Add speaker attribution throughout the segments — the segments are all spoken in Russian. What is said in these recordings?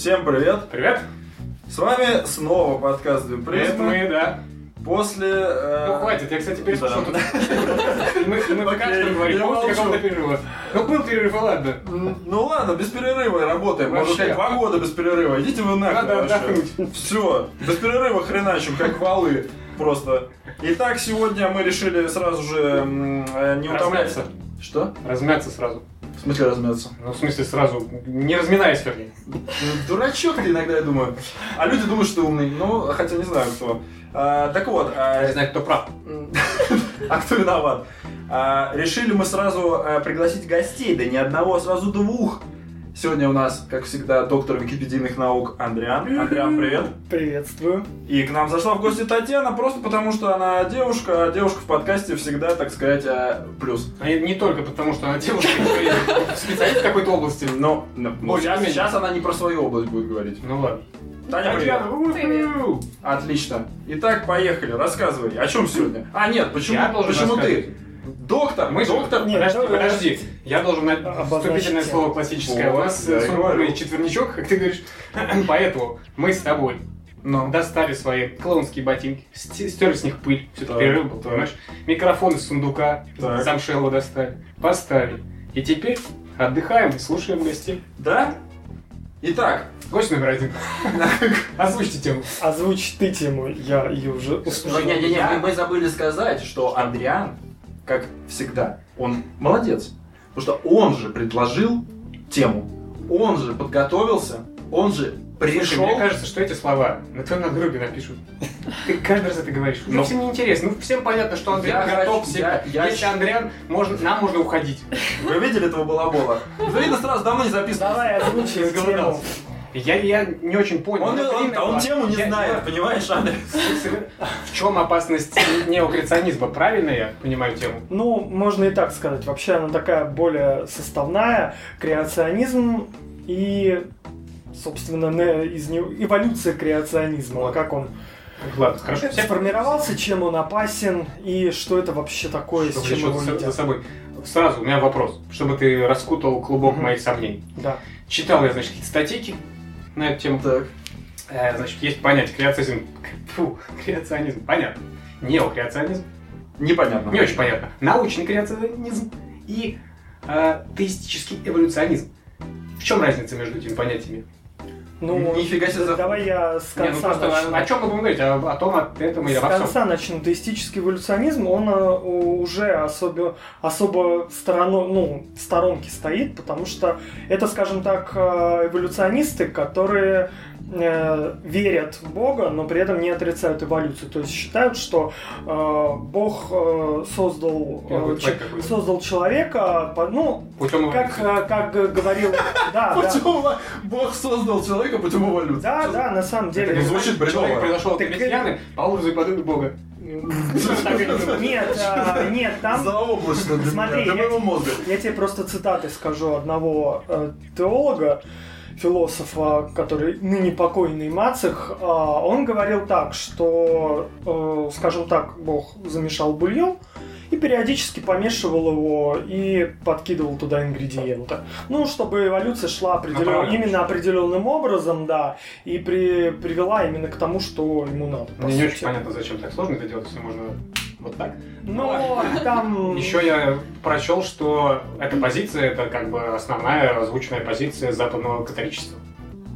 Speaker 1: Всем привет!
Speaker 2: Привет!
Speaker 1: С вами снова подкаст «Две призмы».
Speaker 2: мы, да.
Speaker 1: После... э,
Speaker 2: Ну, хватит, я, кстати, переслушал.
Speaker 1: да.
Speaker 2: Мы, мы пока что говорим после какого-то перерыва. Ну, был перерыв, ладно.
Speaker 1: Ну ладно, без перерыва работаем.
Speaker 2: Вообще.
Speaker 1: сказать, два года без перерыва. Идите вы нахуй
Speaker 2: Надо отдохнуть.
Speaker 1: Все, без перерыва хреначим, как валы. Просто. Итак, сегодня мы решили сразу же э, не утомлять...
Speaker 2: Размяться.
Speaker 1: Что?
Speaker 2: Размяться сразу.
Speaker 1: В смысле размяться?
Speaker 2: Ну, в смысле, сразу, не разминаясь, вернее.
Speaker 1: Ну, Дурачок ты иногда, я думаю. А люди думают, что умный. Ну, хотя не знаю кто. А, так вот, а,
Speaker 2: Не знаю, кто прав.
Speaker 1: А кто виноват? А, решили мы сразу а, пригласить гостей, да не одного, а сразу двух. Сегодня у нас, как всегда, доктор википедийных наук Андриан. Андриан, привет.
Speaker 3: Приветствую.
Speaker 1: И к нам зашла в гости Татьяна, просто потому что она девушка, а девушка в подкасте всегда, так сказать, а, плюс.
Speaker 2: А Не, не только потому, что она девушка, специалист в какой-то области.
Speaker 1: Но, но сейчас,
Speaker 2: менее.
Speaker 1: сейчас она не про свою область будет говорить.
Speaker 2: Ну ладно.
Speaker 1: Таня, привет.
Speaker 2: Привет.
Speaker 1: Отлично. Итак, поехали, рассказывай. О чем сегодня? А, нет, почему, почему ты? Доктор,
Speaker 2: Мы
Speaker 1: доктор.
Speaker 3: Нет,
Speaker 2: подожди,
Speaker 3: давай.
Speaker 2: подожди. Я должен вступительное слово классическое. У нас
Speaker 1: и
Speaker 2: суммарный
Speaker 1: говорю.
Speaker 2: четверничок, как ты говоришь. Поэтому мы с тобой
Speaker 1: Ну,
Speaker 2: достали свои клоунские ботинки, ст- стерли с них пыль, все-таки
Speaker 1: Так,
Speaker 2: перерыв был,
Speaker 1: так.
Speaker 2: понимаешь? Микрофон из сундука,
Speaker 1: Так.
Speaker 2: замшелого достали, поставили. И теперь отдыхаем и слушаем гостей.
Speaker 1: да? Итак,
Speaker 2: Гость номер один. Озвучьте тему.
Speaker 3: Озвучь ты тему, я ее уже услышал.
Speaker 1: Не-не-не, мы, мы забыли сказать, что Андриан, как всегда, он молодец. Потому что он же предложил тему, он же подготовился, он же
Speaker 2: Слушай,
Speaker 1: пришел.
Speaker 2: мне кажется, что эти слова на твоем надгробии напишут. Ты каждый раз это говоришь. Уже
Speaker 1: Ну.
Speaker 2: всем неинтересно. Ну, всем понятно, что Андриан
Speaker 1: Я
Speaker 2: готов
Speaker 1: хочу-
Speaker 2: всем.
Speaker 1: я- я
Speaker 2: Если Андриан, можно, нам можно уходить.
Speaker 1: Вы видели этого балабола? Да видно, сразу давно не записывал.
Speaker 3: Давай озвучи.
Speaker 2: Я, я не очень понял.
Speaker 1: Он,
Speaker 2: Это
Speaker 1: он-
Speaker 2: время
Speaker 1: он
Speaker 2: было.
Speaker 1: тему не
Speaker 2: Я-
Speaker 1: знает, понимаешь, Андрей?
Speaker 2: В чем опасность неокреационизма? Правильно я понимаю тему?
Speaker 3: Ну, можно и так сказать. Вообще она такая более составная. Креационизм и, собственно, не- из него эволюция креационизма.
Speaker 2: Вот.
Speaker 3: Как он
Speaker 2: Ладно, хорошо. Все
Speaker 3: сформировался, чем он опасен и что это вообще такое, с
Speaker 2: Чтобы
Speaker 3: чем
Speaker 2: еще
Speaker 3: его
Speaker 2: за, собой. Сразу у меня вопрос, чтобы ты раскутал клубок
Speaker 3: Мгм.
Speaker 2: моих сомнений.
Speaker 3: Да.
Speaker 2: Читал я, значит, какие-то статейки на эту тему.
Speaker 1: Так.
Speaker 2: Э, значит, есть понятие креационизм. Фу, креационизм, понятно. Неокреационизм,
Speaker 1: Непонятно.
Speaker 2: не очень понятно. Научный креационизм и э, теистический эволюционизм. В чем разница между этими понятиями?
Speaker 3: Ну,
Speaker 1: Нифига себе за-
Speaker 3: давай я с
Speaker 2: Не, ну
Speaker 3: конца
Speaker 2: просто
Speaker 3: начну.
Speaker 2: о, чем мы будем говорить? О, о том, о этом или
Speaker 3: С
Speaker 2: обо всем?
Speaker 3: конца начну. Теистический эволюционизм, он э, уже особо, особо стороно, ну, в сторонке стоит, потому что это, скажем так, э, эволюционисты, которые э, верят в Бога, но при этом не отрицают эволюцию. То есть считают, что э, Бог э, создал, э, че-
Speaker 2: тварь какой-то.
Speaker 3: создал человека, по- ну,
Speaker 2: Путем
Speaker 3: как, э, как говорил... Да, да.
Speaker 1: Путем эво- Бог создал человека путем эволюции.
Speaker 3: Да, да, на самом деле.
Speaker 1: не звучит бредово.
Speaker 2: Человек произошел от по образу и подобию Бога.
Speaker 3: Нет, а, нет, там
Speaker 1: Заоблачно для моего мозга.
Speaker 3: Я тебе просто цитаты скажу одного э, теолога, философа, который ныне покойный Мацех. А, он говорил так, что, э, скажем так, Бог замешал бульон и периодически помешивал его и подкидывал туда ингредиенты. Ну, чтобы эволюция шла определен- именно определенным образом, да, и при- привела именно к тому, что ему надо.
Speaker 2: Мне не очень понятно, зачем так сложно это делать, все можно вот так.
Speaker 3: Но там...
Speaker 2: Еще я прочел, что эта позиция это как бы основная озвученная позиция западного католичества.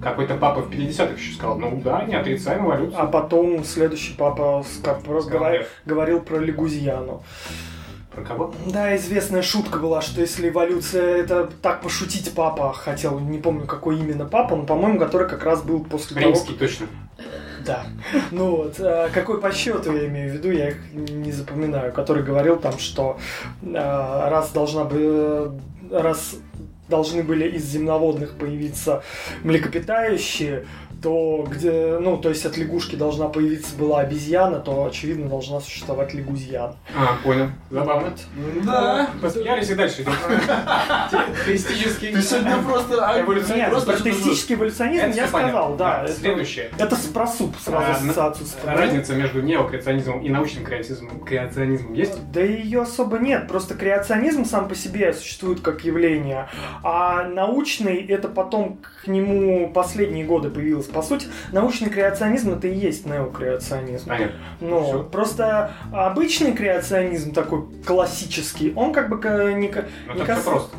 Speaker 2: Какой-то папа в 50-х еще сказал, ну да, не отрицаем эволюцию.
Speaker 3: А потом следующий папа
Speaker 2: нет.
Speaker 3: говорил про Легузьяну.
Speaker 2: Про кого?
Speaker 3: Да, известная шутка была, что если эволюция, это так пошутить папа хотел, не помню какой именно папа, но, по-моему, который как раз был после
Speaker 2: Римский, точно.
Speaker 3: Да. Ну вот, а какой по счету я имею в виду, я их не запоминаю, который говорил там, что а, раз должна бы... Раз должны были из земноводных появиться млекопитающие, то где, ну, то есть от лягушки должна появиться была обезьяна, то, очевидно, должна существовать лягузьян.
Speaker 2: А, понял. Забавно.
Speaker 1: Да.
Speaker 2: Посмеялись и дальше. Теистический.
Speaker 1: Ты сегодня просто... а,
Speaker 2: Эволюционист.
Speaker 3: Нет,
Speaker 1: просто
Speaker 3: теистический эволюционизм я сказал, да. это-
Speaker 2: Следующее.
Speaker 3: Это с- про суп сразу ассоциацию.
Speaker 2: Разница между неокреационизмом и научным креационизмом есть?
Speaker 3: Да ее особо нет, просто креационизм сам по себе существует как явление, а научный это потом к нему последние годы появилось. По сути, научный креационизм это и есть неокреационизм.
Speaker 2: Понятно.
Speaker 3: Но
Speaker 2: Всё.
Speaker 3: просто обычный креационизм такой классический, он как бы не, ка-
Speaker 2: Ну
Speaker 3: не
Speaker 2: все просто.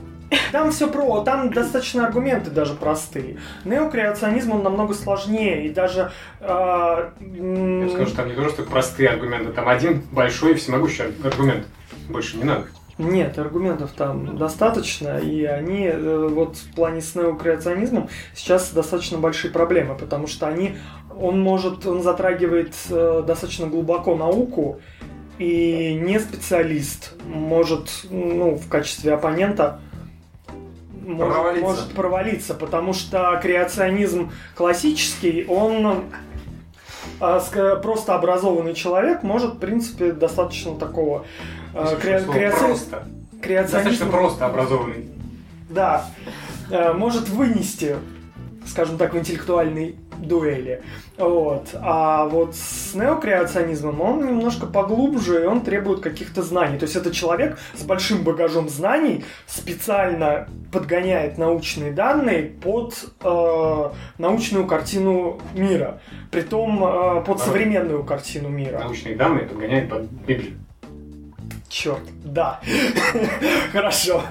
Speaker 3: Там все про, там достаточно аргументы даже простые. Неокреационизм он намного сложнее и даже м,
Speaker 2: Я скажу, там не просто простые аргументы, там один большой всемогущий аргумент. Больше не надо.
Speaker 3: Нет, аргументов там достаточно, и они э, вот в плане с неокреационизмом сейчас достаточно большие проблемы, потому что они, он может, он затрагивает э, достаточно глубоко науку, и не специалист может, ну, в качестве оппонента может
Speaker 1: Провалиться.
Speaker 3: может провалиться, потому что креационизм классический, он ска- просто образованный человек может, в принципе, достаточно такого а,
Speaker 2: Если
Speaker 3: кре-
Speaker 2: слово
Speaker 3: креаци-
Speaker 2: Просто.
Speaker 3: креационизм-
Speaker 2: Достаточно просто образованный.
Speaker 3: да, э, может вынести, скажем так, в интеллектуальной дуэли. Вот. А вот с неокреационизмом он немножко поглубже, и он требует каких-то знаний. То есть это человек с большим багажом знаний специально подгоняет научные данные под э, научную картину мира. Притом э, под современную картину мира.
Speaker 2: Научные данные подгоняет под Библию.
Speaker 3: Черт, да. Хорошо.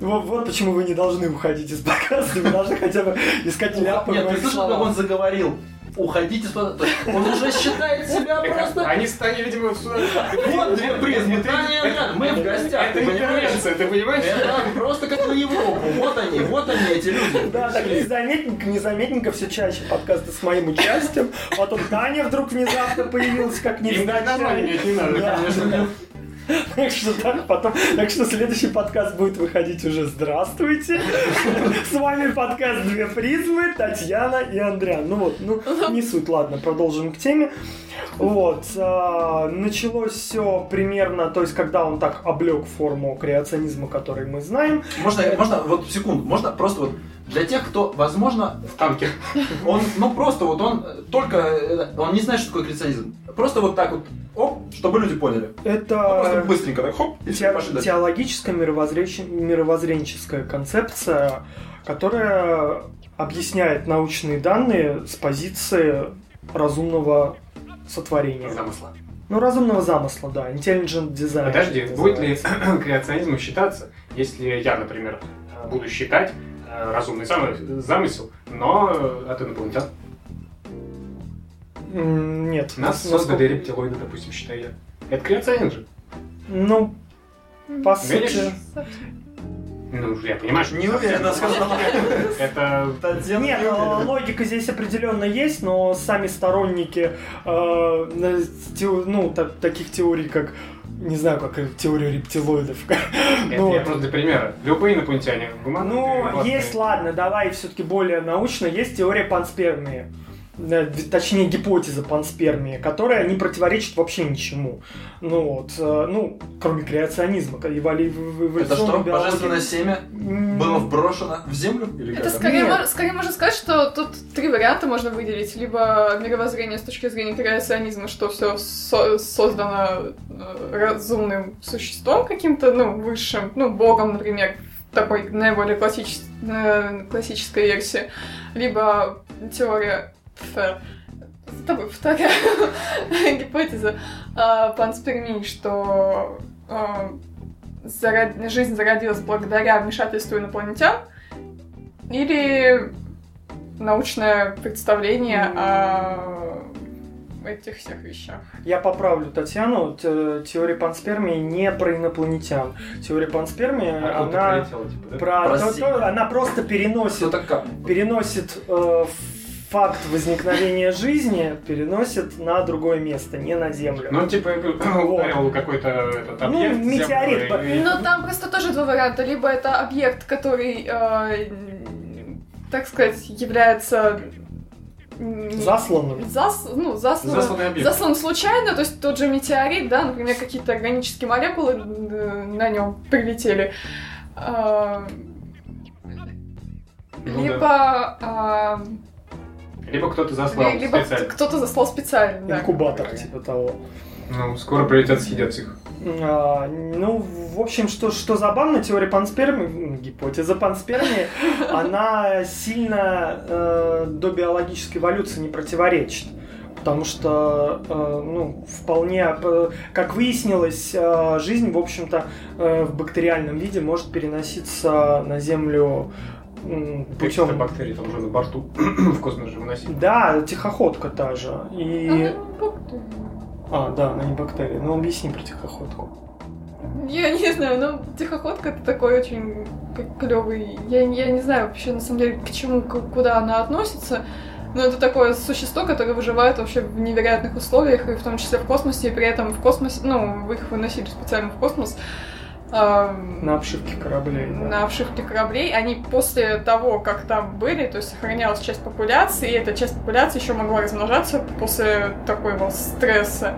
Speaker 3: Вот, вот почему вы не должны уходить из подкаста, вы должны хотя бы искать ляпы.
Speaker 1: Нет,
Speaker 3: в
Speaker 1: ты слышал, как он заговорил? Уходите с Он уже считает себя просто...
Speaker 2: Они стали, видимо, сюда.
Speaker 1: Вот две призмы. Мы в гостях,
Speaker 2: Это
Speaker 1: ты понимаешь?
Speaker 2: интервенция, ты понимаешь?
Speaker 1: Это просто как на Европу. Вот они, вот они, эти люди.
Speaker 3: Да, так незаметненько, незаметненько все чаще подкасты с моим участием. Потом Таня вдруг внезапно появилась как
Speaker 2: Им название
Speaker 3: невзначай.
Speaker 2: иметь не надо, конечно.
Speaker 3: Так что так, потом, так что следующий подкаст будет выходить уже «Здравствуйте». С вами подкаст «Две призмы», Татьяна и Андриан. Ну вот, ну не суть, ладно, продолжим к теме. Вот, а, началось все примерно, то есть когда он так облег форму креационизма, который мы знаем.
Speaker 1: Можно, можно, вот секунду, можно просто вот для тех, кто, возможно,
Speaker 2: В танке.
Speaker 1: он, ну просто вот он э, только, э, он не знает, что такое креационизм. Просто вот так вот, оп, чтобы люди поняли. Ну, просто
Speaker 3: Это
Speaker 1: быстренько так, хоп, и
Speaker 3: те-
Speaker 1: пошли
Speaker 3: теологическая мировоззрече- мировоззренческая концепция, которая объясняет научные данные с позиции разумного сотворения.
Speaker 2: Замысла.
Speaker 3: Ну, разумного замысла, да, intelligent design.
Speaker 2: Подожди,
Speaker 3: это
Speaker 2: будет ли креационизмом считаться, если я, например, буду считать разумный зам- замысел, но э, от инопланетян?
Speaker 3: М, Нет.
Speaker 2: Нас
Speaker 3: насколько-
Speaker 2: создали рептилоиды, допустим, считаю я. Это креационизм же.
Speaker 3: Ну, по
Speaker 2: Видишь?
Speaker 3: сути...
Speaker 2: Ну, я понимаю, что...
Speaker 1: Не уверенно сказала.
Speaker 2: Это...
Speaker 3: Нет, э, логика здесь определенно есть, но сами сторонники э, на- ну, та- таких теорий, как не знаю, как и теория рептилоидов.
Speaker 2: Это
Speaker 3: Ну,
Speaker 2: я просто для примера. Любые инопланетяне гуманные.
Speaker 3: Ну, есть, ладно, давай все-таки более научно, есть теория панспермии. Э, Точнее, гипотеза панспермии, которая не противоречит вообще ничему. Ну вот, э, ну, кроме креационизма, эволю- в- в-
Speaker 1: Это что,
Speaker 3: биологии.
Speaker 1: божественное семя было вброшено в землю? Или
Speaker 4: Это скорее, мож- скорее можно сказать, что тут три варианта можно выделить. Либо мировоззрение с точки зрения креационизма, что все создано э, разумным существом каким-то, ну, высшим, ну, богом, например, в такой наиболее классичес- э, классической версии. Либо теория... ф- втор- Вторая гипотеза э, панспермии, что э, заро- жизнь зародилась благодаря вмешательству инопланетян, или научное представление о этих всех вещах.
Speaker 3: Я поправлю Татьяну. Т- Теория панспермии не про инопланетян. Теория панспермии,
Speaker 2: Откуда
Speaker 3: она
Speaker 2: прилетело, типа, да?
Speaker 3: про она просто переносит,
Speaker 1: как?
Speaker 3: переносит э, факт возникновения жизни, переносит на другое место, не на Землю.
Speaker 2: Ну, типа, ударил какой-то этот
Speaker 3: Ну,
Speaker 2: объект. землю,
Speaker 3: метеорит,
Speaker 2: и- и-
Speaker 4: Но там просто тоже два варианта. Либо это объект, который, э, так сказать, является
Speaker 3: Засланным.
Speaker 4: зас- ну, заслан,
Speaker 2: Засланный объект.
Speaker 4: заслан случайно, то есть тот же метеорит, да, например, какие-то органические молекулы э, на нем прилетели. А,
Speaker 2: Ну
Speaker 4: либо а,
Speaker 2: Либо кто-то заслал
Speaker 4: ли- либо
Speaker 2: специально.
Speaker 4: кто-то заслал специально. да,
Speaker 3: Инкубатор, типа того.
Speaker 2: Ну, скоро прилетят съедят всех.
Speaker 3: А, ну, в общем, что, что забавно, теория панспермии, гипотеза панспермии, она сильно э, до биологической эволюции не противоречит. Потому что, э, ну, вполне, э, как выяснилось, э, жизнь, в общем-то, э, в бактериальном виде может переноситься на Землю
Speaker 2: Путем
Speaker 3: путем...
Speaker 2: бактерий там уже на борту в космос же выносили.
Speaker 3: Да, тихоходка та же. И...
Speaker 4: А.
Speaker 3: А, да, она не бактерии. Ну, объясни про тихоходку.
Speaker 4: Я не знаю, ну, тихоходка это такой очень клевый. Я, я не знаю вообще, на самом деле, к чему, к- куда она относится. Но это такое существо, которое выживает вообще в невероятных условиях, и в том числе в космосе, и при этом в космосе, ну, их выносили специально в космос.
Speaker 3: На обшивке кораблей. да.
Speaker 4: на обшивке кораблей, они после того, как там были, то есть сохранялась часть популяции, и эта часть популяции еще могла размножаться после такого стресса.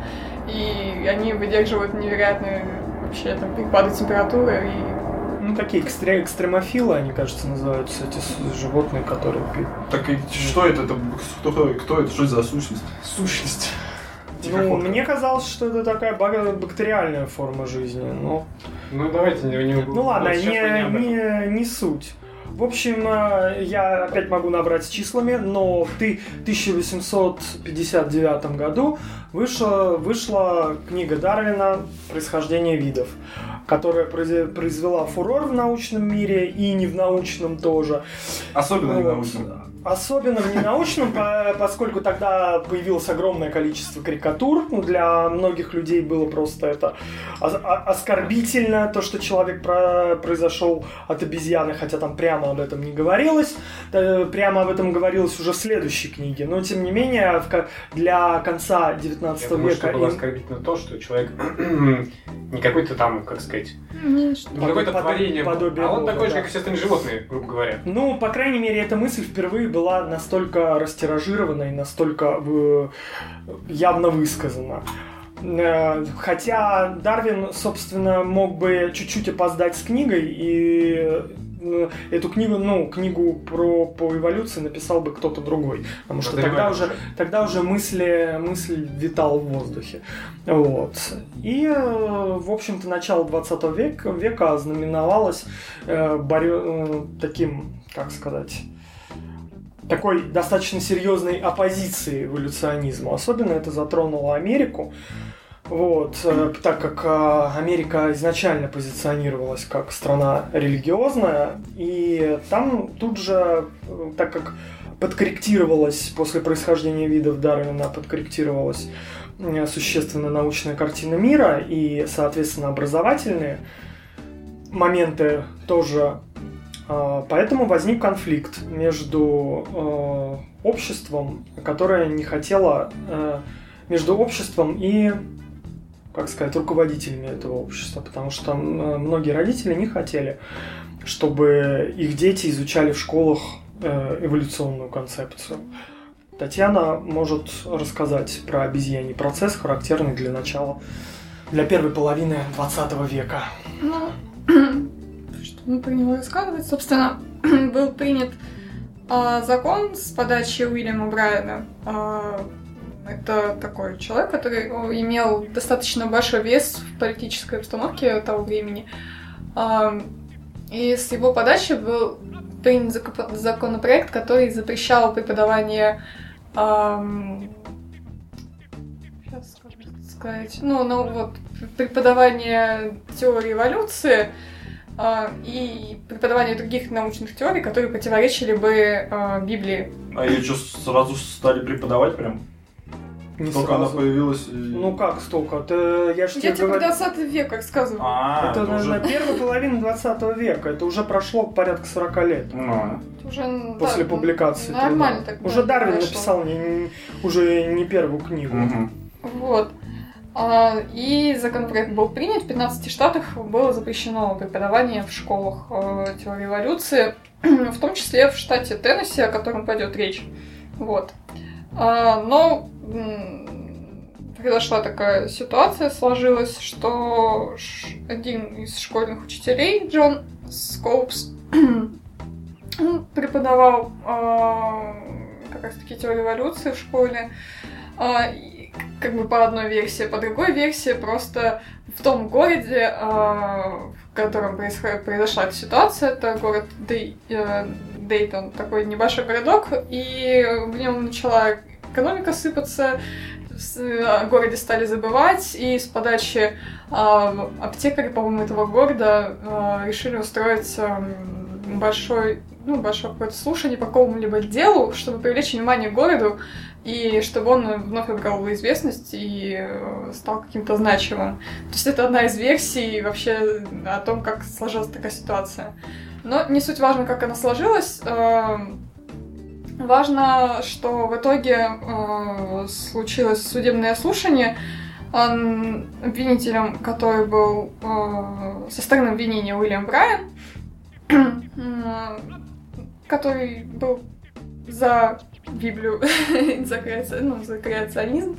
Speaker 4: И они выдерживают невероятные вообще там перепады температуры и
Speaker 3: Ну, такие экстре- экстремофилы, они, кажется, называются, эти животные, которые
Speaker 1: Так и что это? это кто, кто это? Что это за сущность?
Speaker 2: Сущность.
Speaker 3: Ну, мне казалось, что это такая бак- бактериальная форма жизни. Но...
Speaker 2: Ну, давайте не... не
Speaker 3: Ну ладно, не, не, не суть. В общем, э, я опять могу набрать с числами, но в ты- 1859 году вышла, вышла книга Дарвина «Происхождение видов», которая произвела фурор в научном мире и не в научном тоже.
Speaker 1: Особенно не
Speaker 3: Вот.
Speaker 1: научно.
Speaker 3: Особенно в ненаучном, по- поскольку тогда появилось огромное количество карикатур. Ну, для многих людей было просто это оскорбительно, то, что человек про- произошел от обезьяны, хотя там прямо об этом не говорилось. Э, Прямо об этом говорилось уже в следующей книге. Но, тем не менее, для конца 19
Speaker 2: Я думаю,
Speaker 3: века...
Speaker 2: что было оскорбительно то, что человек не какой-то там, как сказать,
Speaker 4: не, что-
Speaker 2: не какое-то творение,
Speaker 3: подобие
Speaker 2: а он такой же, как и все остальные животные, грубо говоря.
Speaker 3: Ну, по крайней мере, эта мысль впервые была настолько растиражирована и настолько э, явно высказана. Э, Хотя Дарвин, собственно, мог бы чуть-чуть опоздать с книгой, и э, эту книгу, ну, книгу про по эволюции написал бы кто-то другой. Потому что тогда уже, тогда уже мысли, мысль витала в воздухе. Вот. И, в общем-то, начало 20 века, века ознаменовалось э, борё- э, таким, как сказать, такой достаточно серьезной оппозиции эволюционизму. Особенно это затронуло Америку. Вот, э, так как э, Америка изначально позиционировалась как страна религиозная, и там тут же, э, так как подкорректировалась после происхождения видов Дарвина, подкорректировалась существенно научная картина мира и, соответственно, образовательные моменты тоже. А, Поэтому возник конфликт между э, обществом, которое не хотело, э, между обществом и, как сказать, руководителями этого общества, потому что э, многие родители не хотели, чтобы их дети изучали в школах эволюционную концепцию. Татьяна может рассказать про обезьяний процесс, характерный для начала, для первой половины 20 века.
Speaker 4: Ну, что мы про него рассказывать? Собственно, был принят а, закон с подачи Уильяма Брайана. А, это такой человек, который имел достаточно большой вес в политической обстановке того времени. А, и с его подачи был принят законопроект, который запрещал преподавание как сказать, ну, ну вот преподавание теории эволюции и преподавание других научных теорий, которые противоречили бы а, Библии.
Speaker 1: А ее что, сразу стали преподавать прям?
Speaker 3: Не
Speaker 1: Только она
Speaker 3: сразу.
Speaker 1: появилась и...
Speaker 3: Ну как столько? Это, я же
Speaker 4: Я
Speaker 3: тебе
Speaker 4: тебе
Speaker 3: говорю...
Speaker 4: 20 век рассказываю.
Speaker 1: А,
Speaker 3: это
Speaker 1: это уже...
Speaker 3: на первой половине 20 века. Это уже прошло порядка 40 лет.
Speaker 1: Ну,
Speaker 4: Уже,
Speaker 3: После
Speaker 4: да,
Speaker 3: публикации.
Speaker 4: Нормально
Speaker 3: труда.
Speaker 4: так.
Speaker 3: Уже
Speaker 4: да,
Speaker 3: Дарвин
Speaker 4: прошло.
Speaker 3: написал не- не- уже не первую книгу.
Speaker 1: мгм.
Speaker 4: Вот. А, И законопроект был принят. В 15 штатах было запрещено преподавание в школах э, теории эволюции, в том числе в штате Теннесси, о котором пойдет речь. Вот. А, но произошла такая ситуация, сложилась, что один из школьных учителей, Джон Скоупс, преподавал а, как раз таки теорию эволюции в школе. Как бы по одной версии, по другой версии просто в том городе, а, в котором происход- произошла эта ситуация, это город э, Дейтон, такой небольшой городок, и в нем начала экономика сыпаться, о городе стали забывать, и с подачи а, аптекаря, по-моему, этого города а, решили устроить большой, ну, большое какое-то слушание по какому-либо делу, чтобы привлечь внимание к городу, и чтобы он вновь обрел известность и э, стал каким-то значимым. То есть это одна из версий вообще о том, как сложилась такая ситуация. Но не суть важно, как она сложилась. Эм, Важно, что в итоге э, случилось судебное слушание. Ан- Обвинителем, который был э, со стороны обвинения Уильям Брайан, который был за Библию, за, креаци- ну, за креационизм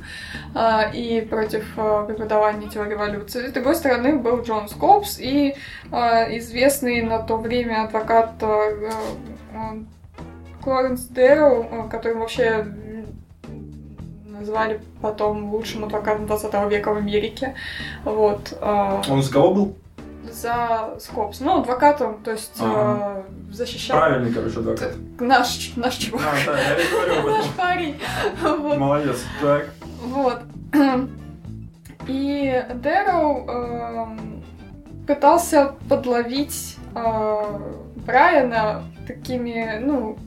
Speaker 4: а, и против а, преподавания теории эволюции. С другой стороны был Джон Скопс и а, известный на то время адвокат а, а, Клоренс Дэрроу, а, которым вообще назвали потом лучшим адвокатом 20 века в Америке. Вот. а,
Speaker 1: Он за кого был?
Speaker 4: За Скопс. Ну, адвокатом, то есть
Speaker 1: Ага.
Speaker 4: э, защищал
Speaker 1: Правильный, короче, адвокат.
Speaker 4: наш, наш чувак.
Speaker 1: А, да, я говорю
Speaker 4: Наш парень. Вот.
Speaker 1: Молодец. Так.
Speaker 4: Вот. И Дэроу эм, пытался подловить э, Брайана такими, ну,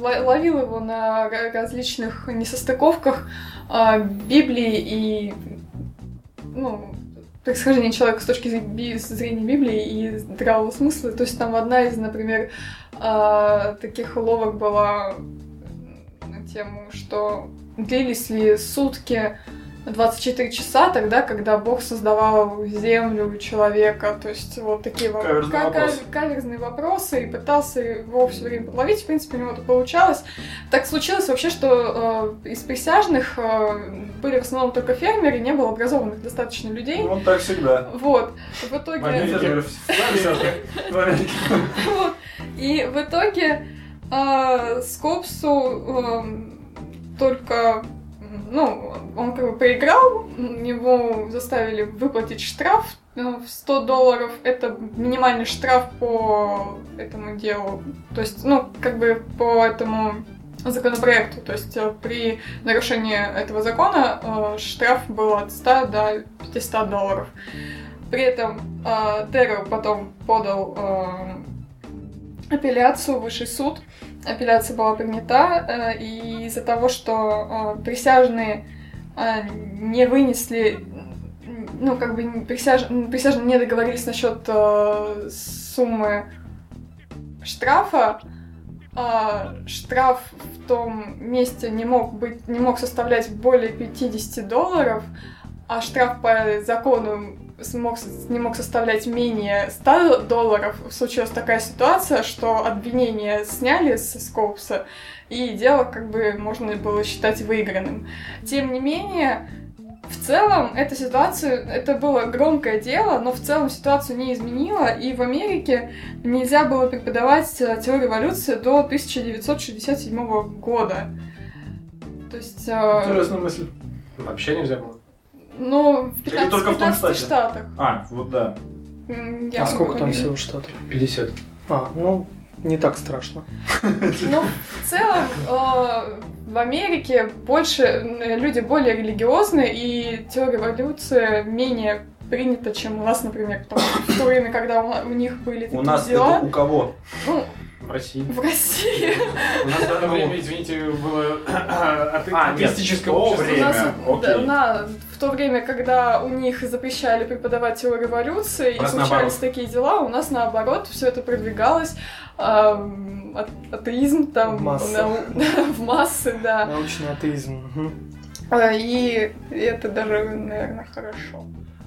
Speaker 4: ловил его на ра- различных несостыковках э, Библии и, ну, происхождения человека с точки зрения Библии и здравого смысла. То есть там одна из, например, э, таких уловок была на тему, что длились ли сутки 24 часа тогда, когда Бог создавал землю, человека, то есть вот такие во-
Speaker 1: Каверзный
Speaker 4: ка- ка-
Speaker 1: вопрос.
Speaker 4: каверзные вопросы, и пытался его все время подловить, в принципе, у него это получалось. Так случилось вообще, что э, из присяжных э, были в основном только фермеры, не было образованных достаточно людей.
Speaker 1: Ну, так всегда.
Speaker 4: Вот. В итоге... Вот. И в итоге э, Скопсу эм, только, ну, он как бы проиграл, его заставили выплатить штраф э, в 100 долларов. Это минимальный штраф по этому делу. То есть, ну, как бы по этому законопроекту. То есть э, при нарушении этого закона э, штраф был от 100 до 500 долларов. При этом Террел потом подал апелляцию в высший суд. Апелляция была принята, э, и из-за того, что э, присяжные э, не вынесли, ну, как бы присяж... присяжные не договорились насчет суммы штрафа, а, штраф в том месте не мог быть, не мог составлять более 50 долларов, а штраф по закону смог, не мог составлять менее 100 долларов, случилась такая ситуация, что обвинение сняли со Скоупса, и дело как бы можно было считать выигранным. Тем не менее, в целом, эта ситуация, это было громкое дело, но в целом ситуацию не изменило, и в Америке нельзя было преподавать э, теорию эволюции до 1967 года. То есть, э,
Speaker 1: Интересная мысль.
Speaker 2: Вообще нельзя было.
Speaker 4: Ну, в
Speaker 1: Или только в том
Speaker 4: 15,
Speaker 1: штате?
Speaker 4: штатах.
Speaker 1: А, вот да.
Speaker 4: Я
Speaker 3: А сколько там всего штатов?
Speaker 2: 50.
Speaker 3: А, ну, не так страшно.
Speaker 4: Ну, в целом, э, в Америке больше люди более религиозные, и теория эволюции менее принята, чем у нас, например, потому что в то время, когда у, у них были такие
Speaker 1: У нас
Speaker 4: дела,
Speaker 1: это у кого?
Speaker 4: ну,
Speaker 2: В России.
Speaker 4: в России,
Speaker 2: У нас в это время, извините, было
Speaker 1: нет,
Speaker 2: атеистическое общество.
Speaker 4: в то время, когда у них запрещали преподавать теорию эволюции,
Speaker 2: У
Speaker 4: и случались такие дела, у нас наоборот все это продвигалось. атеизм там
Speaker 3: В массы.
Speaker 4: да.
Speaker 3: Научный атеизм.
Speaker 4: А, И это даже, наверное, хорошо.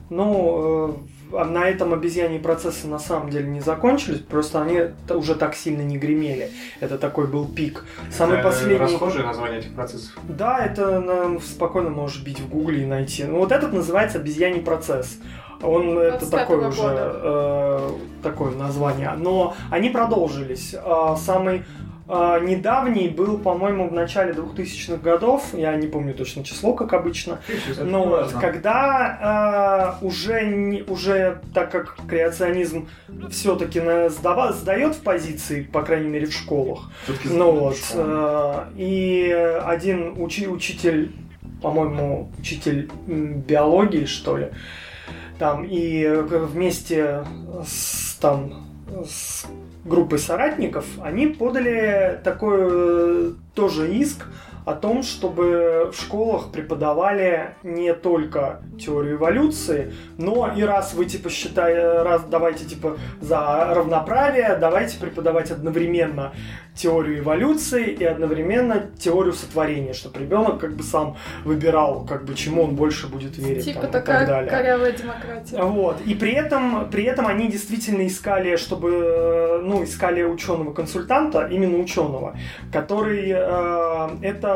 Speaker 3: Ну, э, на этом обезьяньи процессы на самом деле не закончились, просто они уже так сильно не гремели. Это такой был пик. Самый
Speaker 2: Это
Speaker 3: последний...
Speaker 2: Расхожее название этих процессов.
Speaker 3: Да, это на- спокойно можешь бить в гугле и найти. Ну вот этот называется обезьяний процесс. Он это
Speaker 4: 25-го
Speaker 3: такое уже
Speaker 4: года.
Speaker 3: э, такое название. Но они продолжились. А, Самый недавний был, по-моему, в начале 2000-х годов. Я не помню точно число, как обычно. Но вот, когда э, уже, не, уже, так как креационизм все-таки сдает в позиции, по крайней мере, в школах, ну вот, э, и один учи- учитель, по-моему, учитель биологии, что ли, там, и вместе с, там, с группой соратников, они подали такой э, тоже иск о том, чтобы в школах преподавали не только теорию эволюции, но и раз вы типа считаете, раз давайте типа за равноправие, давайте преподавать одновременно теорию эволюции и одновременно теорию сотворения, чтобы ребенок как бы сам выбирал, как бы чему он больше будет верить
Speaker 4: Типа
Speaker 3: там, и так
Speaker 4: такая
Speaker 3: далее.
Speaker 4: корявая демократия.
Speaker 3: Вот. И при этом, при этом они действительно искали, чтобы, ну, искали ученого-консультанта, именно ученого, который э, это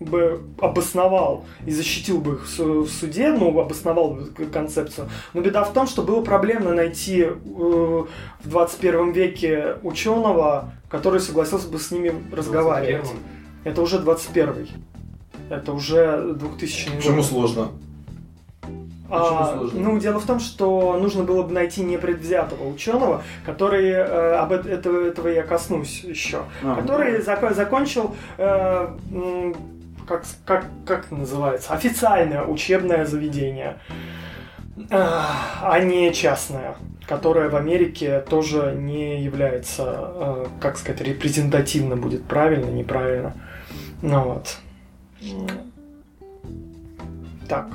Speaker 3: бы обосновал и защитил бы их в су- в суде, ну, обосновал бы концепцию. Но беда в том, что было проблемно найти э, в 21 веке ученого, который согласился бы с ними разговаривать.
Speaker 2: 21-м.
Speaker 3: Это уже 21 это уже 2000 год.
Speaker 1: Почему сложно?
Speaker 3: А,
Speaker 1: сложно?
Speaker 3: ну, дело в том, что нужно было бы найти непредвзятого ученого, который, э, об эт- этого, этого я коснусь еще,
Speaker 1: А,
Speaker 3: который зако- закончил, э, как, как, как это называется, официальное учебное заведение, э, а не частное, которое в Америке тоже не является, э, как сказать, репрезентативно будет правильно, неправильно. Ну вот. Так.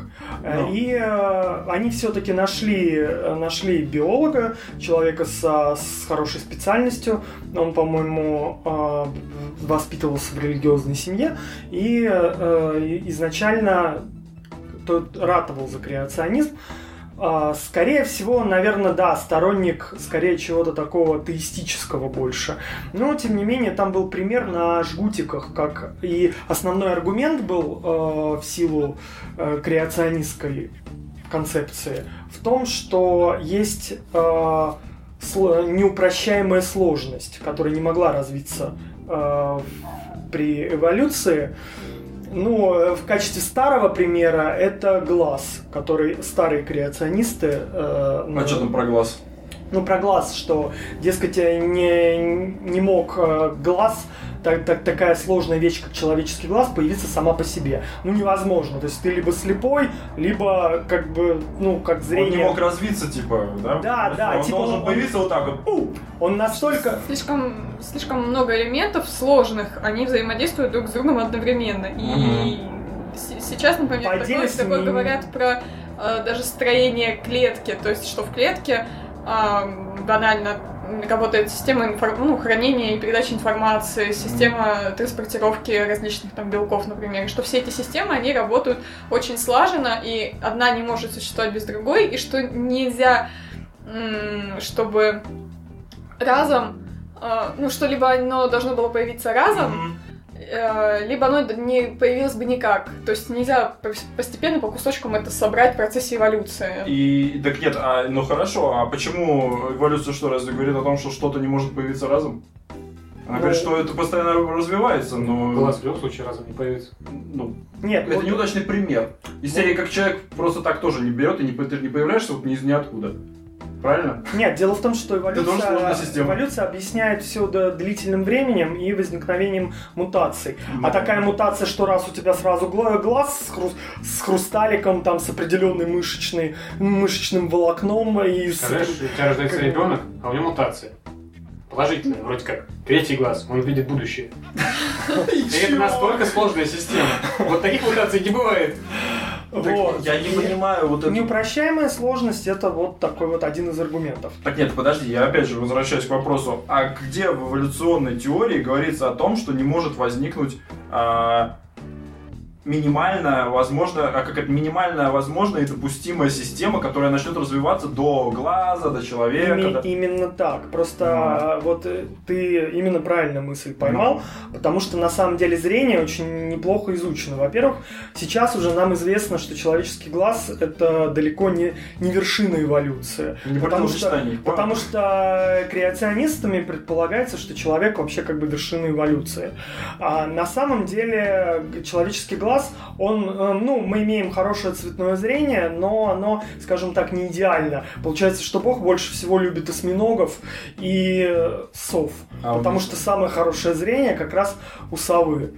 Speaker 3: Э,
Speaker 1: Ну.
Speaker 3: И э, они все-таки нашли, э, нашли биолога, человека со, с хорошей специальностью. Он, по-моему, э, воспитывался в религиозной семье и э, изначально тот ратовал за креационизм. Скорее всего, наверное, да, сторонник скорее чего-то такого теистического больше. Но, тем не менее, там был пример на жгутиках, как и основной аргумент был э, в силу э, креационистской концепции в том, что есть э, неупрощаемая сложность, которая не могла развиться при эволюции. Ну, э, в качестве старого примера это глаз, который старые креационисты... э,
Speaker 1: А что там про глаз?
Speaker 3: ну, про глаз, что, дескать, э, не, не мог э, глаз, так, так- такая сложная вещь, как человеческий глаз, появиться сама по себе. Ну, невозможно. То есть ты либо слепой, либо как бы, ну, как
Speaker 1: Он
Speaker 3: зрение...
Speaker 1: не мог развиться, типа, да?
Speaker 3: Да, да,
Speaker 1: Он
Speaker 3: типа
Speaker 1: должен
Speaker 3: он-
Speaker 1: появиться вот так вот. Пу!
Speaker 3: Он настолько...
Speaker 4: Слишком, слишком много элементов сложных, они взаимодействуют друг с другом одновременно. И сейчас, например,
Speaker 3: По
Speaker 4: такое, такое
Speaker 3: не-
Speaker 4: говорят про э, даже строение клетки, то есть что в клетке а, банально работает система инфор- ну, хранения и передачи информации, система транспортировки различных там белков, например, что все эти системы, они работают очень слаженно, и одна не может существовать без другой, и что нельзя, чтобы разом, э, ну, что либо оно должно было появиться разом,
Speaker 1: Мгм.
Speaker 4: Э, либо оно не появилось бы никак. То есть нельзя пос- постепенно по кусочкам это собрать в процессе эволюции.
Speaker 1: И так нет, а, ну хорошо, а почему эволюция что, разве говорит о том, что что-то не может появиться разом? Она
Speaker 3: Ну-
Speaker 1: говорит, что это постоянно развивается, но...
Speaker 2: Глаз в любом случае разом не появится.
Speaker 1: Ну,
Speaker 3: Нет,
Speaker 1: это
Speaker 3: вот-
Speaker 1: неудачный пример. Из серии, как человек просто так тоже не берет и не, ты не появляешься вот ни из ниоткуда. Правильно?
Speaker 3: Нет, дело в том, что эволюция,
Speaker 1: система.
Speaker 3: эволюция объясняет все длительным временем и возникновением мутаций. А
Speaker 1: Ну.
Speaker 3: такая мутация, что раз у тебя сразу гла- глаз с, хру- с хрусталиком, там, с определенной мышечной, мышечным волокном и с...
Speaker 2: Представляешь, у тебя рождается
Speaker 3: как
Speaker 2: ребенок, а у него мутация. Положительная, вроде как. Третий глаз, он видит будущее. И это настолько сложная система. Вот таких мутаций не бывает.
Speaker 3: Вот.
Speaker 1: Я не понимаю вот это.
Speaker 3: Неупрощаемая сложность это вот такой вот один из аргументов.
Speaker 1: Так нет, подожди, я опять же возвращаюсь к вопросу. А где в эволюционной теории говорится о том, что не может возникнуть а, минимальная, возможно, а как это минимальная возможная и допустимая система, которая начнет развиваться до глаза, до человека.
Speaker 3: Име-
Speaker 1: до-
Speaker 3: Именно так. Просто вот э, ты именно правильно мысль поймал, потому что на самом деле зрение очень неплохо изучено. Во-первых, сейчас уже нам известно, что человеческий глаз это далеко не, не вершина эволюции.
Speaker 1: Не
Speaker 3: Потому что, потому что креационистами предполагается, что человек вообще как бы вершина эволюции. А на самом деле человеческий глаз, он, э, ну, мы имеем хорошее цветное зрение, но оно, скажем так, не идеально. Получается, что Бог больше всего любит осьминогов и сов.
Speaker 1: А
Speaker 3: потому
Speaker 1: них-
Speaker 3: что самое хорошее зрение как раз у совы.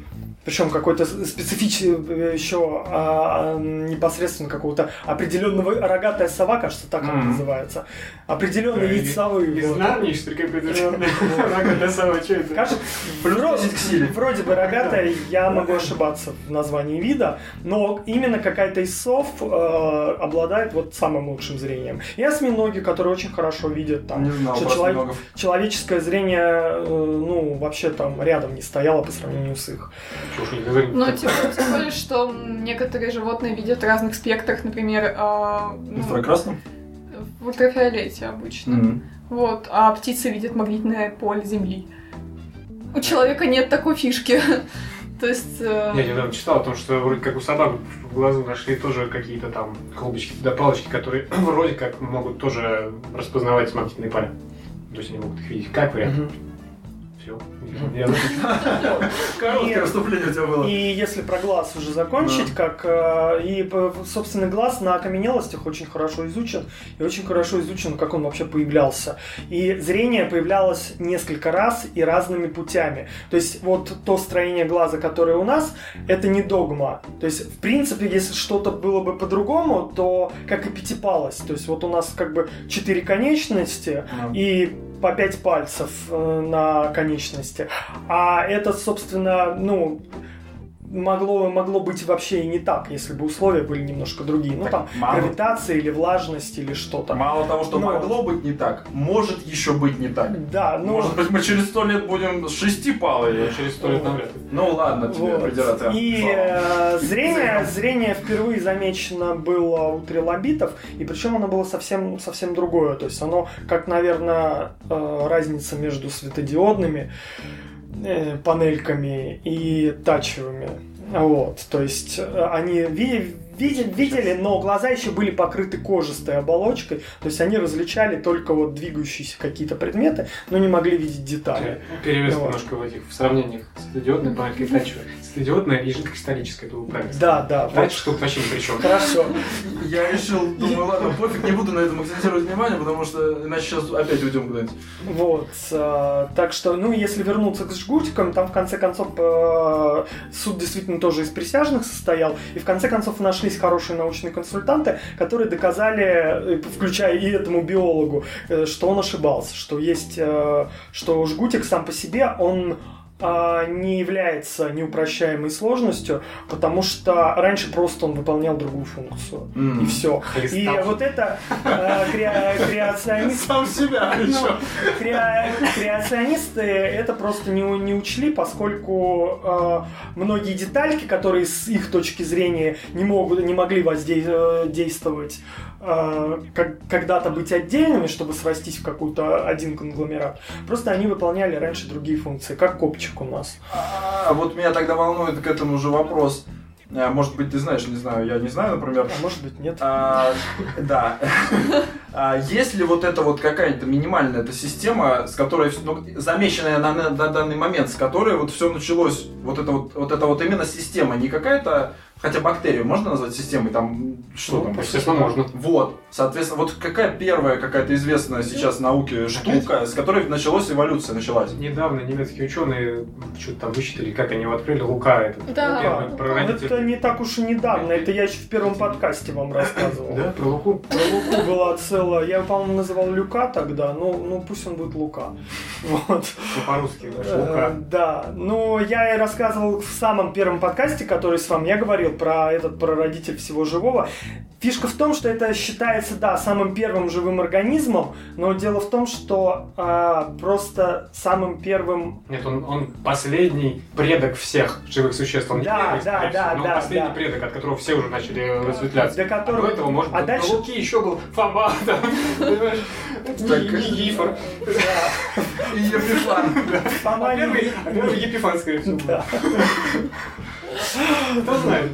Speaker 3: Причем какой-то специфичный еще а, а, непосредственно какого-то определенного рогатая сова, кажется, так она
Speaker 1: Мгм.
Speaker 3: называется. Определенный вид совы.
Speaker 2: Не знаю, что Рогатая сова, что это?
Speaker 3: Кажется,
Speaker 1: Плюс
Speaker 3: вро-
Speaker 1: 10 к силе.
Speaker 3: Вроде бы рогатая, я могу ошибаться в названии вида, но именно какая-то из сов э, обладает вот самым лучшим зрением. И осьминоги, которые очень хорошо видят там.
Speaker 1: Не знал
Speaker 3: что человек- человеческое зрение, э, ну, вообще там рядом не стояло по сравнению с их.
Speaker 2: Чушь не говори.
Speaker 4: Ну, типа, тем более, что некоторые животные видят в разных спектрах, например,
Speaker 1: В
Speaker 4: ну,
Speaker 1: инфракрасном?
Speaker 4: в ультрафиолете обычно. Вот, а птицы видят магнитное поле Земли. У человека нет такой фишки. То есть... э,
Speaker 2: Я недавно читал о том, что вроде как у собак в глазу нашли тоже какие-то там колбочки да палочки, которые вроде как могут тоже распознавать магнитные поля. То есть они могут их видеть. Как вариант. Все.
Speaker 1: Короткое
Speaker 3: И-
Speaker 1: вступление у тебя было.
Speaker 3: И если про глаз уже закончить, как э, и, собственно, глаз на окаменелостях очень хорошо изучен, и очень хорошо изучен, как он вообще появлялся. И зрение появлялось несколько раз и разными путями. То есть вот то строение глаза, которое у нас, это не догма. То есть, в принципе, если что-то было бы по-другому, то как и пятипалость. То есть вот у нас как бы четыре конечности, и по пять пальцев э, на конечности. А это, собственно, ну, могло, могло быть вообще и не так, если бы условия были немножко другие. Ну,
Speaker 1: Так
Speaker 3: там,
Speaker 1: мало-
Speaker 3: гравитация или влажность или что-то.
Speaker 1: Мало того, что
Speaker 3: Ну.
Speaker 1: могло быть не так, может еще быть не так.
Speaker 3: Да, ну...
Speaker 1: Может быть, мы через сто лет будем с шести палой.
Speaker 2: через сто лет ли.
Speaker 1: Ну ладно, тебе
Speaker 3: Вот.
Speaker 1: придираться.
Speaker 3: И э, зрение, зрение впервые замечено было у трилобитов, и причем оно было совсем, совсем другое. То есть оно, как, наверное, э, разница между светодиодными панельками и тачевыми. Вот, то есть э, они видели, видели, но глаза еще были покрыты кожистой оболочкой, то есть они различали только вот двигающиеся какие-то предметы, но не могли видеть детали.
Speaker 2: Перевес
Speaker 3: Вот.
Speaker 2: немножко в этих в сравнениях светодиодной панелькой и тачевой. Светодиодная и жидкокристаллическая, это вы правильно
Speaker 3: Да, да, вот.
Speaker 2: Дальше тут вообще ни при чем.
Speaker 3: Хорошо.
Speaker 1: Я решил, думаю, ладно, пофиг, не буду на этом акцентировать внимание, потому что иначе сейчас опять уйдем куда-нибудь.
Speaker 3: Вот, э, так что, ну, если вернуться к жгутикам, там в конце концов э, суд действительно тоже из присяжных состоял, и в конце концов нашлись хорошие научные консультанты, которые доказали, э, включая и этому биологу, э, что он ошибался, что есть, э, что жгутик сам по себе, он не является неупрощаемой сложностью, потому что раньше просто он выполнял другую функцию. И все. И вот это э, кре- креационист
Speaker 2: Сам себя
Speaker 3: ну,
Speaker 2: еще.
Speaker 3: кре- креационисты это просто не, у- не учли, поскольку э, многие детальки, которые с их точки зрения не, могут, не могли воздействовать, как, когда-то быть отдельными, чтобы срастись в какой-то один конгломерат, просто они выполняли раньше другие функции, как копчик у нас.
Speaker 1: А вот меня тогда волнует к этому же вопрос. А, Может быть, ты знаешь, не знаю, я не знаю, например.
Speaker 3: А может быть нет.
Speaker 1: А, да. А есть ли вот эта вот какая-то минимальная эта система, с которой, ну, замеченная на, на- на данный момент, с которой вот все началось, вот это вот, вот это вот именно система, не какая-то, хотя бактерию можно назвать системой, там, что
Speaker 3: Ну,
Speaker 1: там?
Speaker 2: Естественно, можно.
Speaker 1: Вот, соответственно, вот какая первая какая-то известная сейчас науке штука, с которой началась эволюция, началась?
Speaker 2: Недавно немецкие ученые что-то там высчитали, как они его открыли, Лука этот.
Speaker 4: Да.
Speaker 2: первый
Speaker 3: Ну,
Speaker 2: прародитель.
Speaker 3: это не так уж и недавно, это я еще в первом подкасте вам рассказывал.
Speaker 2: Да, про Луку.
Speaker 3: Про Луку была целая. Я, по-моему, называл Люка тогда, ну, ну пусть он будет Лука. Вот.
Speaker 2: Ну, по-русски,
Speaker 3: Э,
Speaker 2: Лука.
Speaker 3: Да, ну я и рассказывал в самом первом подкасте, который с вами я говорил, про этот прародитель всего живого. Фишка в том, что это считается, да, самым первым живым организмом, но дело в том, что а, просто самым первым...
Speaker 2: Нет, он, он последний предок всех живых существ. Он не
Speaker 3: Да,
Speaker 2: первый,
Speaker 3: да,
Speaker 2: скорее
Speaker 3: да,
Speaker 2: всего, но
Speaker 3: да,
Speaker 2: он последний
Speaker 3: да.
Speaker 2: предок, от которого все уже начали разветвляться.
Speaker 3: До которого-
Speaker 2: А до этого, может
Speaker 3: а
Speaker 2: быть,
Speaker 3: дальше-
Speaker 2: на Луке еще был Фома, там, понимаешь?
Speaker 3: Да,
Speaker 1: И Епифан.
Speaker 2: А
Speaker 3: Фома
Speaker 2: а первый Епифан, скорее всего. Кто знает.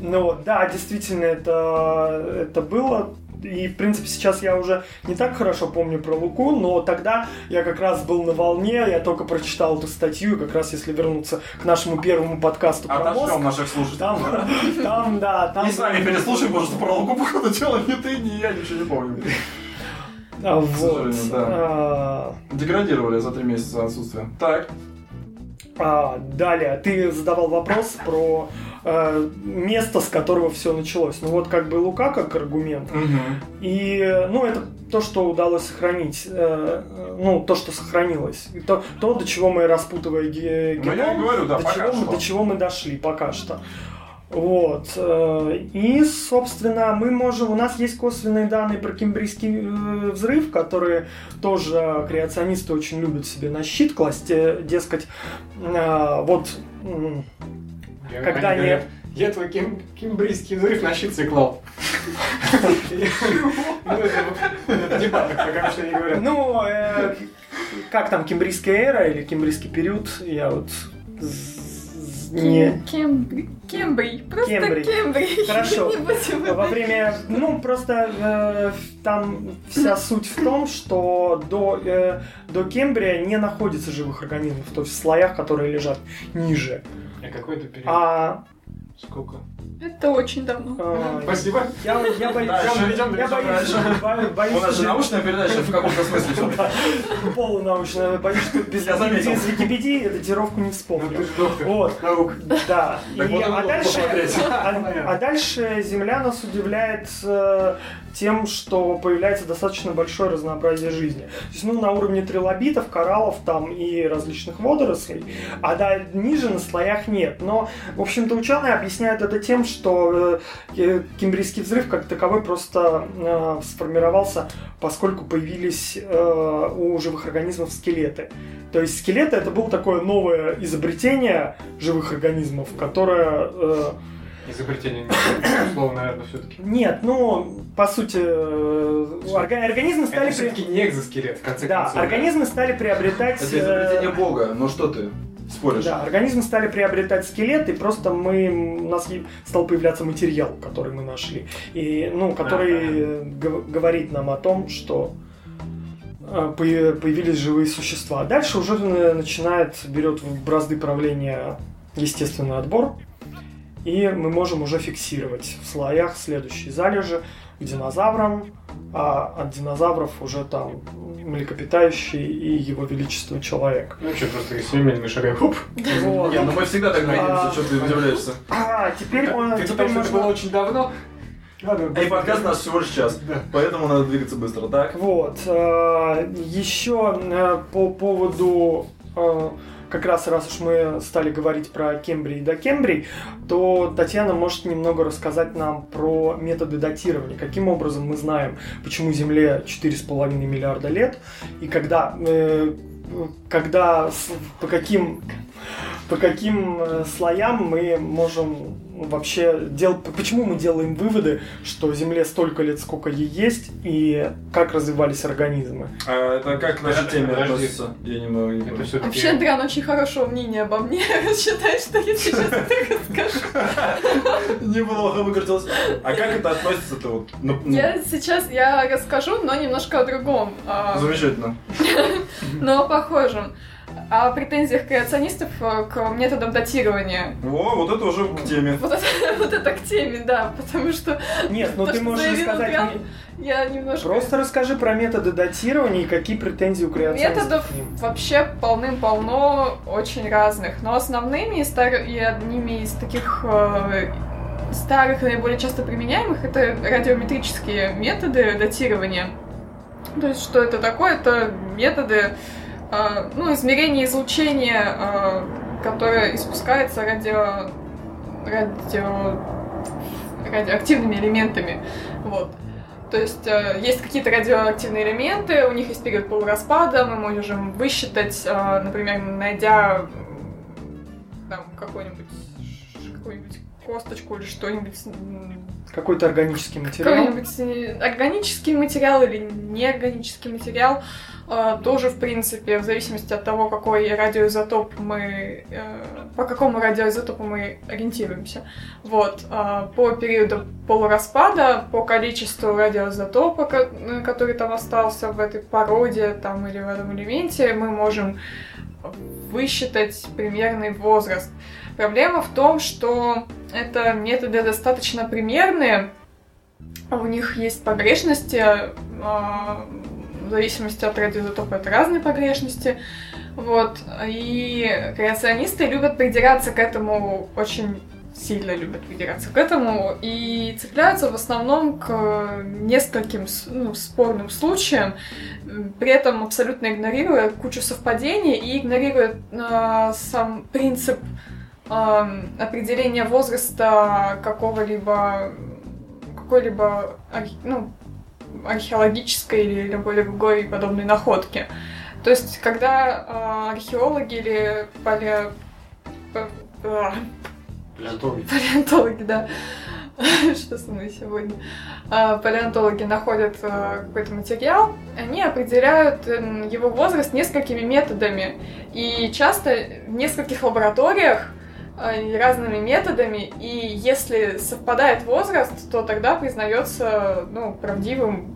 Speaker 3: Ну вот, да, действительно, это, это было. И, в принципе, сейчас я уже не так хорошо помню про Луку, но тогда я как раз был на волне, я только прочитал эту статью, и как раз если вернуться к нашему первому подкасту про
Speaker 1: Отошлем
Speaker 3: мозг,
Speaker 1: наших слушателей.
Speaker 3: там, там, да, там...
Speaker 1: И сами переслушаем, потому что про Луку, походу, дело ни ты, ни я ничего не помню.
Speaker 3: А, Вот.
Speaker 1: сожалению, да.
Speaker 3: А,
Speaker 1: Деградировали за три месяца отсутствия. Так.
Speaker 3: А, далее, ты задавал вопрос про э, место, с которого все началось. Ну вот как бы Лука как аргумент. И, ну, это то, что удалось сохранить, э, ну, то, что сохранилось. И то, то, до чего мы, распутывая ге-
Speaker 1: Ну, я
Speaker 3: геном,
Speaker 1: говорю, да,
Speaker 3: до, чего мы,
Speaker 1: что.
Speaker 3: до чего мы дошли пока что. Вот. э, И, собственно, мы можем... У нас есть косвенные данные про кембрийский э, взрыв, которые тоже креационисты очень любят себе на щит класть. э, Дескать, вот...
Speaker 2: Я-
Speaker 3: Когда
Speaker 2: они говорят, Я твой кем- кембрийский взрыв на щит клал. Ну, это вот в дебатах, как обычно они говорят.
Speaker 3: Ну, как там, кембрийская эра или кембрийский период, я вот не...
Speaker 4: Кембрий. Кембрий. Просто
Speaker 3: Кембрий.
Speaker 4: Кембрий.
Speaker 3: Хорошо. Во время, ну, просто э, там вся суть в том, что до, э, до Кембрия не находится живых организмов, то есть в слоях, которые лежат ниже.
Speaker 2: А какой это период?
Speaker 3: А
Speaker 2: Сколько?
Speaker 4: Это очень давно.
Speaker 3: э,
Speaker 2: Спасибо.
Speaker 3: я, я боюсь,
Speaker 1: Дальше,
Speaker 2: идем,
Speaker 3: я боюсь, бо- боюсь,
Speaker 1: У нас же
Speaker 3: что-
Speaker 1: научная передача в каком-то смысле все
Speaker 3: полунаучная, боюсь, что без,
Speaker 1: Я
Speaker 3: без Википедии датировку не
Speaker 2: Ну
Speaker 3: вспомню.
Speaker 2: доктор.
Speaker 3: Вот.
Speaker 2: Наук.
Speaker 3: Да. А, дальше,
Speaker 1: посмотреть.
Speaker 3: а, а дальше Земля нас удивляет э, тем, что появляется достаточно большое разнообразие жизни. То есть, ну, на уровне трилобитов, кораллов там и различных водорослей, а да, ниже на слоях нет. Но, в общем-то, ученые объясняют это тем, что э, Кембрийский взрыв как таковой просто э, сформировался, поскольку появились э, у живых организмов скелеты. То есть скелеты это было такое новое изобретение живых организмов, которое э,
Speaker 2: Изобретение не слово, наверное, все-таки.
Speaker 3: нет, ну по сути э, орга- организмы
Speaker 2: Это
Speaker 3: стали
Speaker 2: все-таки
Speaker 3: при-
Speaker 2: не экзоскелет, в конце
Speaker 3: да,
Speaker 2: концов.
Speaker 3: организмы стали приобретать
Speaker 1: Это
Speaker 3: э,
Speaker 1: изобретение Бога. Ну что ты споришь?
Speaker 3: Да, организмы стали приобретать скелет, и просто мы, у нас стал появляться материал, который мы нашли, и, ну, который гов- говорит нам о том, что э, появились живые существа. Дальше уже э, начинает, берет в бразды правления естественный отбор, и мы можем уже фиксировать в слоях следующие залежи к динозаврам, а от динозавров уже там млекопитающий и его величество человек.
Speaker 2: Ну что, просто семейными шагами. Хуп.
Speaker 3: Вот.
Speaker 1: Не, ну мы всегда так
Speaker 3: А,
Speaker 1: надеемся, что ты удивляешься.
Speaker 3: А, теперь, он-
Speaker 2: Ты
Speaker 3: теперь
Speaker 2: это было
Speaker 3: можно...
Speaker 2: очень давно. Ладно,
Speaker 1: И подкаст у нас всего лишь час.
Speaker 2: Да.
Speaker 1: Поэтому надо двигаться быстро, так?
Speaker 3: Вот. э, Еще э, по поводу... Как раз раз уж мы стали говорить про Кембрий и докембрий, то Татьяна может немного рассказать нам про методы датирования. Каким образом мы знаем, почему Земле 4,5 миллиарда лет, и когда, э, когда по каким по каким э, слоям мы можем вообще дел... почему мы делаем выводы, что Земле столько лет, сколько ей есть, и как развивались организмы.
Speaker 1: А это как к нашей теме относится? Я немного не
Speaker 2: Это все-таки...
Speaker 4: Вообще, Андриан очень хорошего мнения обо мне. Считает, что я сейчас это расскажу.
Speaker 1: Неплохо выкрутилось. А как это относится-то вот? ну,
Speaker 4: Я сейчас я расскажу, но немножко о другом. а,
Speaker 1: Замечательно.
Speaker 4: но о похожем. О претензиях креационистов э, к методам датирования.
Speaker 1: О, вот это уже к теме.
Speaker 4: Вот это, вот это к теме, да, потому что
Speaker 3: Нет, ну
Speaker 4: То,
Speaker 3: ты можешь рассказать
Speaker 4: Андриан,
Speaker 3: мне-
Speaker 4: я немножко...
Speaker 3: Просто расскажи про методы датирования и какие претензии у креационистов
Speaker 4: Методов
Speaker 3: к ним.
Speaker 4: вообще полным-полно очень разных, но основными и, стар- и одними из таких э, старых и наиболее часто применяемых это радиометрические методы датирования. То есть что это такое? Это методы ну, измерения излучения, э, которое испускается радио... радио радиоактивными элементами. Вот. То есть э, есть какие-то радиоактивные элементы, у них есть период полураспада, мы можем высчитать, э, например, найдя там какой-нибудь какую-нибудь косточку или что-нибудь
Speaker 3: Какой-то органический материал.
Speaker 4: какой-нибудь э, органический материал или неорганический материал, э, тоже, в принципе, в зависимости от того, какой радиоизотоп мы, э, по какому радиоизотопу мы ориентируемся. Вот, э, по периоду полураспада, по количеству радиоизотопа, э, который там остался в этой породе там, или в этом элементе, мы можем высчитать примерный возраст. Проблема в том, что это методы достаточно примерные, у них есть погрешности, а, в зависимости от радиоизотопа это разные погрешности. Вот. И креационисты любят придираться к этому очень сильно любят придираться к этому и цепляются в основном к нескольким ну, спорным случаям, при этом абсолютно игнорируя кучу совпадений и игнорируя а, сам принцип ам, определения возраста какого-либо какой-либо ну, археологической или любой другой подобной находки. То есть, когда а, археологи или пале... а,
Speaker 2: Палеонтологи.
Speaker 4: палеонтологи, да, что со мной сегодня, А, палеонтологи находят какой-то материал, они определяют его возраст несколькими методами. И часто в нескольких лабораториях разными методами, и если совпадает возраст, то тогда признается ну, правдивым,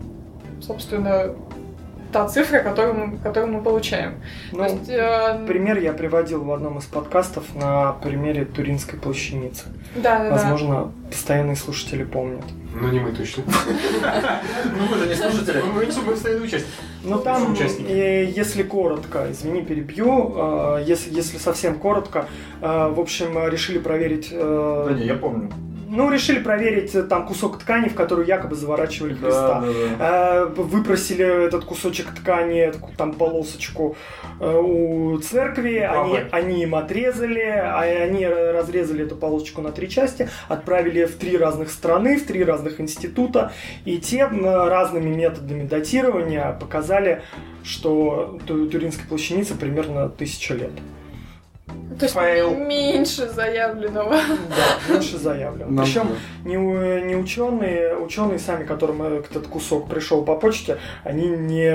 Speaker 4: собственно, та цифра, которую мы, которую мы получаем.
Speaker 3: Ну,
Speaker 4: есть, э,
Speaker 3: пример я приводил в одном из подкастов на примере Туринской плащаницы.
Speaker 4: да, да, да.
Speaker 3: Возможно, постоянные слушатели помнят.
Speaker 2: Ну, не мы точно.
Speaker 1: Ну вы же не слушатели.
Speaker 2: Мы не постоянные участники.
Speaker 3: Ну там, э, если коротко, извини, перебью, э, если, если совсем коротко, э, в общем, решили проверить...
Speaker 1: Да не, я помню.
Speaker 3: Ну, решили проверить э, там кусок ткани, в которую якобы заворачивали
Speaker 1: Да,
Speaker 3: Христа.
Speaker 1: да, да.
Speaker 3: Э, Выпросили этот кусочек ткани, там полосочку э, у церкви, они, они им отрезали, а они разрезали эту полосочку на три части, отправили в три разных страны, в три разных института, и те разными методами датирования показали, что Ту- Туринской плащанице примерно тысяча лет.
Speaker 4: То есть
Speaker 1: Фейл.
Speaker 4: меньше заявленного.
Speaker 3: Да, меньше заявлено.
Speaker 1: Нам-
Speaker 3: Причем не, не ученые, ученые сами, которым этот кусок пришел по почте, они не,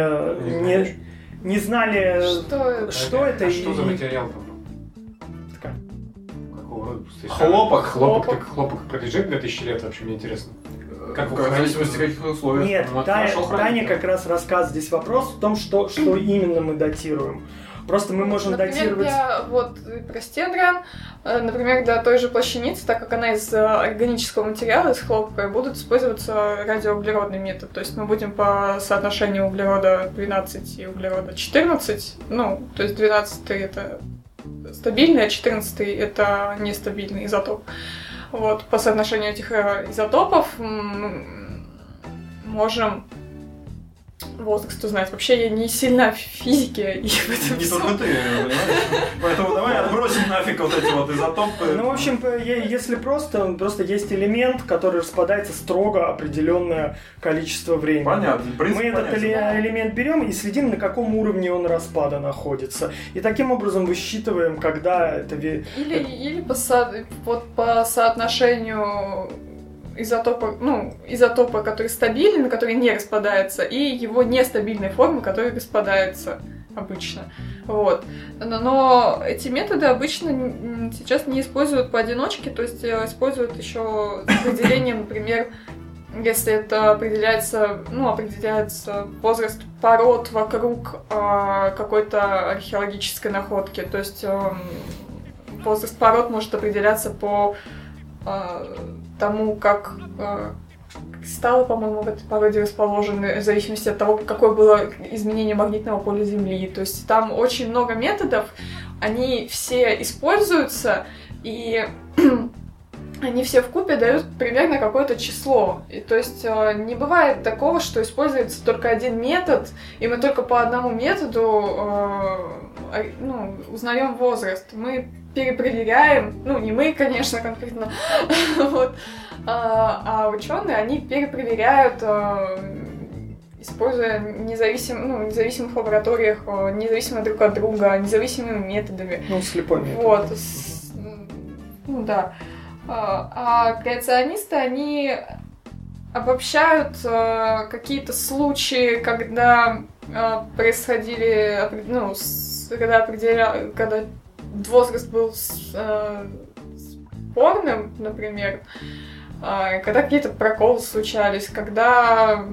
Speaker 2: Не
Speaker 3: не, знали,
Speaker 4: Что это?
Speaker 3: что это
Speaker 2: А
Speaker 3: и-
Speaker 2: что за материал там?
Speaker 1: Хлопок.
Speaker 2: Хлопок,
Speaker 4: Хлопок.
Speaker 2: так хлопок пролежит 2000 лет, вообще мне интересно. Как
Speaker 1: в зависимости от каких условий.
Speaker 3: Нет,
Speaker 2: Ну,
Speaker 3: Таня, Таня как раз рассказ здесь вопрос в том, что, что именно мы датируем. Просто мы можем
Speaker 4: Например,
Speaker 3: датировать...
Speaker 4: для, вот, э, про стендриан, э, например, для той же плащаницы, так как она из э, органического материала, из хлопка, будут использоваться радиоуглеродный метод. То есть мы будем по соотношению углерода 12 и углерода 14, ну, то есть 12 это стабильный, а 14 это нестабильный изотоп. Вот, по соотношению этих э, изотопов можем возраст узнать. Вообще я не сильна в физике и в этом
Speaker 1: Не
Speaker 4: всем.
Speaker 1: только ты, понимаешь? Поэтому давай отбросим нафиг вот эти вот изотопы.
Speaker 3: Ну, в общем, е- если просто, просто есть элемент, который распадается строго определенное количество времени.
Speaker 1: Понятно,
Speaker 3: Мы этот элемент берем и следим, на каком уровне он распада находится. И таким образом высчитываем, когда это...
Speaker 4: Или, или по, со- вот по соотношению изотопа, ну, изотопа, который стабилен, который не распадается, и его нестабильной формы, которая распадается обычно. Вот. Но, эти методы обычно сейчас не используют поодиночке, то есть э, используют еще с определением, например, если это определяется, ну, определяется возраст пород вокруг а, какой-то археологической находки. То есть эм, возраст пород может определяться по а, тому, как а, кристаллы, по-моему, в этой породе расположены, в зависимости от того, какое было изменение магнитного поля Земли. То есть там очень много методов, они все используются, и они все в купе дают примерно какое-то число. И, то есть э, не бывает такого, что используется только один метод, и мы только по одному методу э, ори- ну, узнаем возраст. Мы перепроверяем, ну, не мы, конечно, конкретно, вот, а, а ученые, они перепроверяют, а, используя независим, ну, независимых лабораториях, а, независимо друг от друга, независимыми методами.
Speaker 3: Ну, слепой метод.
Speaker 4: Вот. с- Ну да. А а креационисты, они обобщают какие-то случаи, когда происходили, ну, когда определя, когда возраст был с- э, спорным, например, а, когда какие-то проколы случались, когда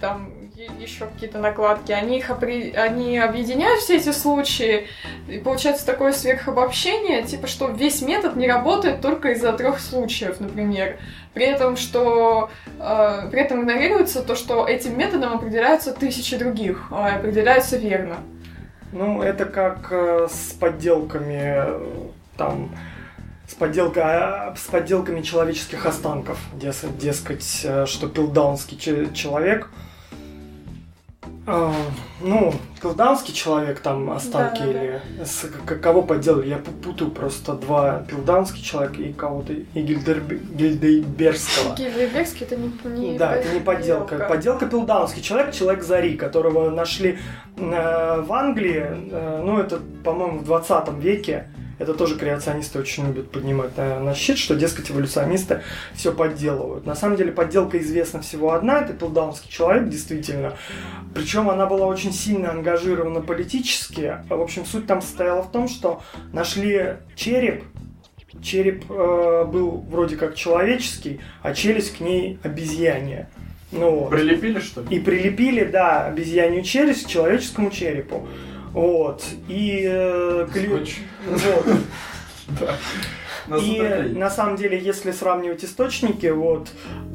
Speaker 4: там еще какие-то накладки, они их опри- они объединяют все эти случаи, и получается такое сверхобобщение, типа, что весь метод не работает только из-за трех случаев, например. При этом, что э, при этом игнорируется то, что этим методом определяются тысячи других, а определяются верно.
Speaker 3: Ну, это как э, с подделками, э, там, с, подделка, с подделками человеческих останков. Дес- дескать, э, что пилдаунский че- человек, э, ну, пилдаунский человек, там, останки
Speaker 4: Да-да-да.
Speaker 3: или... с- к- кого подделали? Я пу- путаю просто два пилдаунский человек и кого-то, и Гильдерб- Гильдейберского.
Speaker 4: Гильдейбергский это не, не
Speaker 3: Да, это не подделка. Подделка Пилдаунский человек, человек Зари, которого нашли э, в Англии, э, ну, это, по-моему, в 20 веке. Это тоже креационисты очень любят поднимать на, на щит, что, дескать, эволюционисты все подделывают. На самом деле подделка известна всего одна, это Пилдаунский человек, действительно. Причем она была очень сильно ангажирована политически. В общем, суть там состояла в том, что нашли череп, череп э, был вроде как человеческий, а челюсть к ней обезьянья. Ну, вот.
Speaker 1: Прилепили, что ли?
Speaker 3: И прилепили, да, обезьянью челюсть к человеческому черепу. Вот. И... э,
Speaker 2: Скотч.
Speaker 3: вот. И на самом деле, если сравнивать источники, вот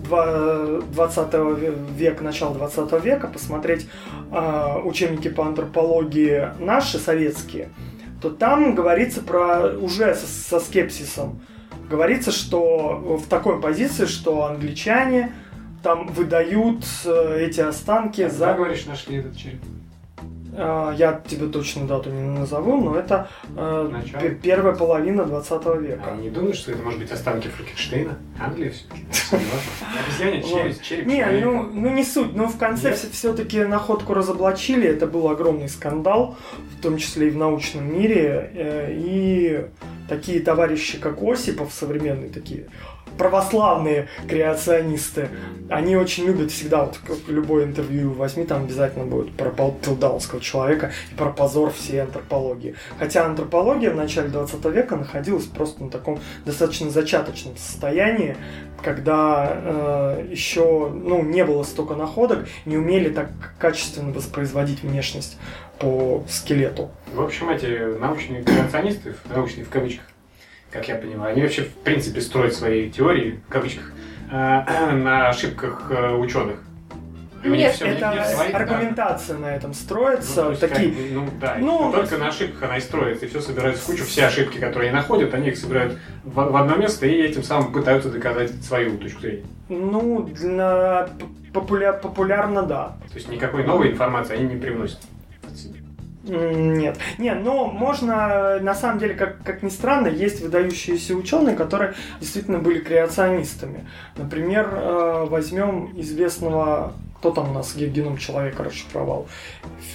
Speaker 3: два- 20 века, начало 20 века, посмотреть а, учебники по антропологии наши, советские, то там говорится про уже со, со скепсисом. Говорится, что в такой позиции, что англичане там выдают э, эти останки
Speaker 2: Когда,
Speaker 3: за...
Speaker 2: говоришь, нашли этот череп?
Speaker 3: А, Я тебе точно дату не назову, но это э,
Speaker 2: Начало.
Speaker 3: пе- первая половина 20 века.
Speaker 2: А не думаешь, что это может быть останки Франкенштейна? Англия все-таки. Обезьяне череп
Speaker 3: Не, ну, ну не суть, но в конце все-таки находку разоблачили, это был огромный скандал, в том числе и в научном мире, э, и такие товарищи, как Осипов, современные такие православные креационисты, они очень любят всегда, вот как любое интервью возьми, там обязательно будет про пилдаунского человека и про позор всей антропологии. Хотя антропология в начале 20 века находилась просто на таком достаточно зачаточном состоянии, когда э, еще ну, не было столько находок, не умели так качественно воспроизводить внешность по скелету.
Speaker 2: В общем, эти научные креационисты, научные в кавычках, как я понимаю, они вообще в принципе строят свои теории, в кавычках, э, на ошибках э, ученых.
Speaker 4: Нет,
Speaker 3: Это
Speaker 2: своих данных.
Speaker 3: аргументация на этом
Speaker 2: Ну,
Speaker 3: строится.
Speaker 2: то есть,
Speaker 3: такие,
Speaker 2: как ну да,
Speaker 3: Ну,
Speaker 2: только на ошибках она и строится, и все собирается в кучу, все ошибки, которые они находят, они их собирают в, в одно место и этим самым пытаются доказать свою точку зрения.
Speaker 3: ну, для популя- популярно, да.
Speaker 2: То есть никакой новой информации они не привносят.
Speaker 3: Нет. Не, но можно, на самом деле, как, как ни странно, есть выдающиеся ученые, которые действительно были креационистами. Например, э, возьмем известного, кто там у нас ге- геном человека расшифровал,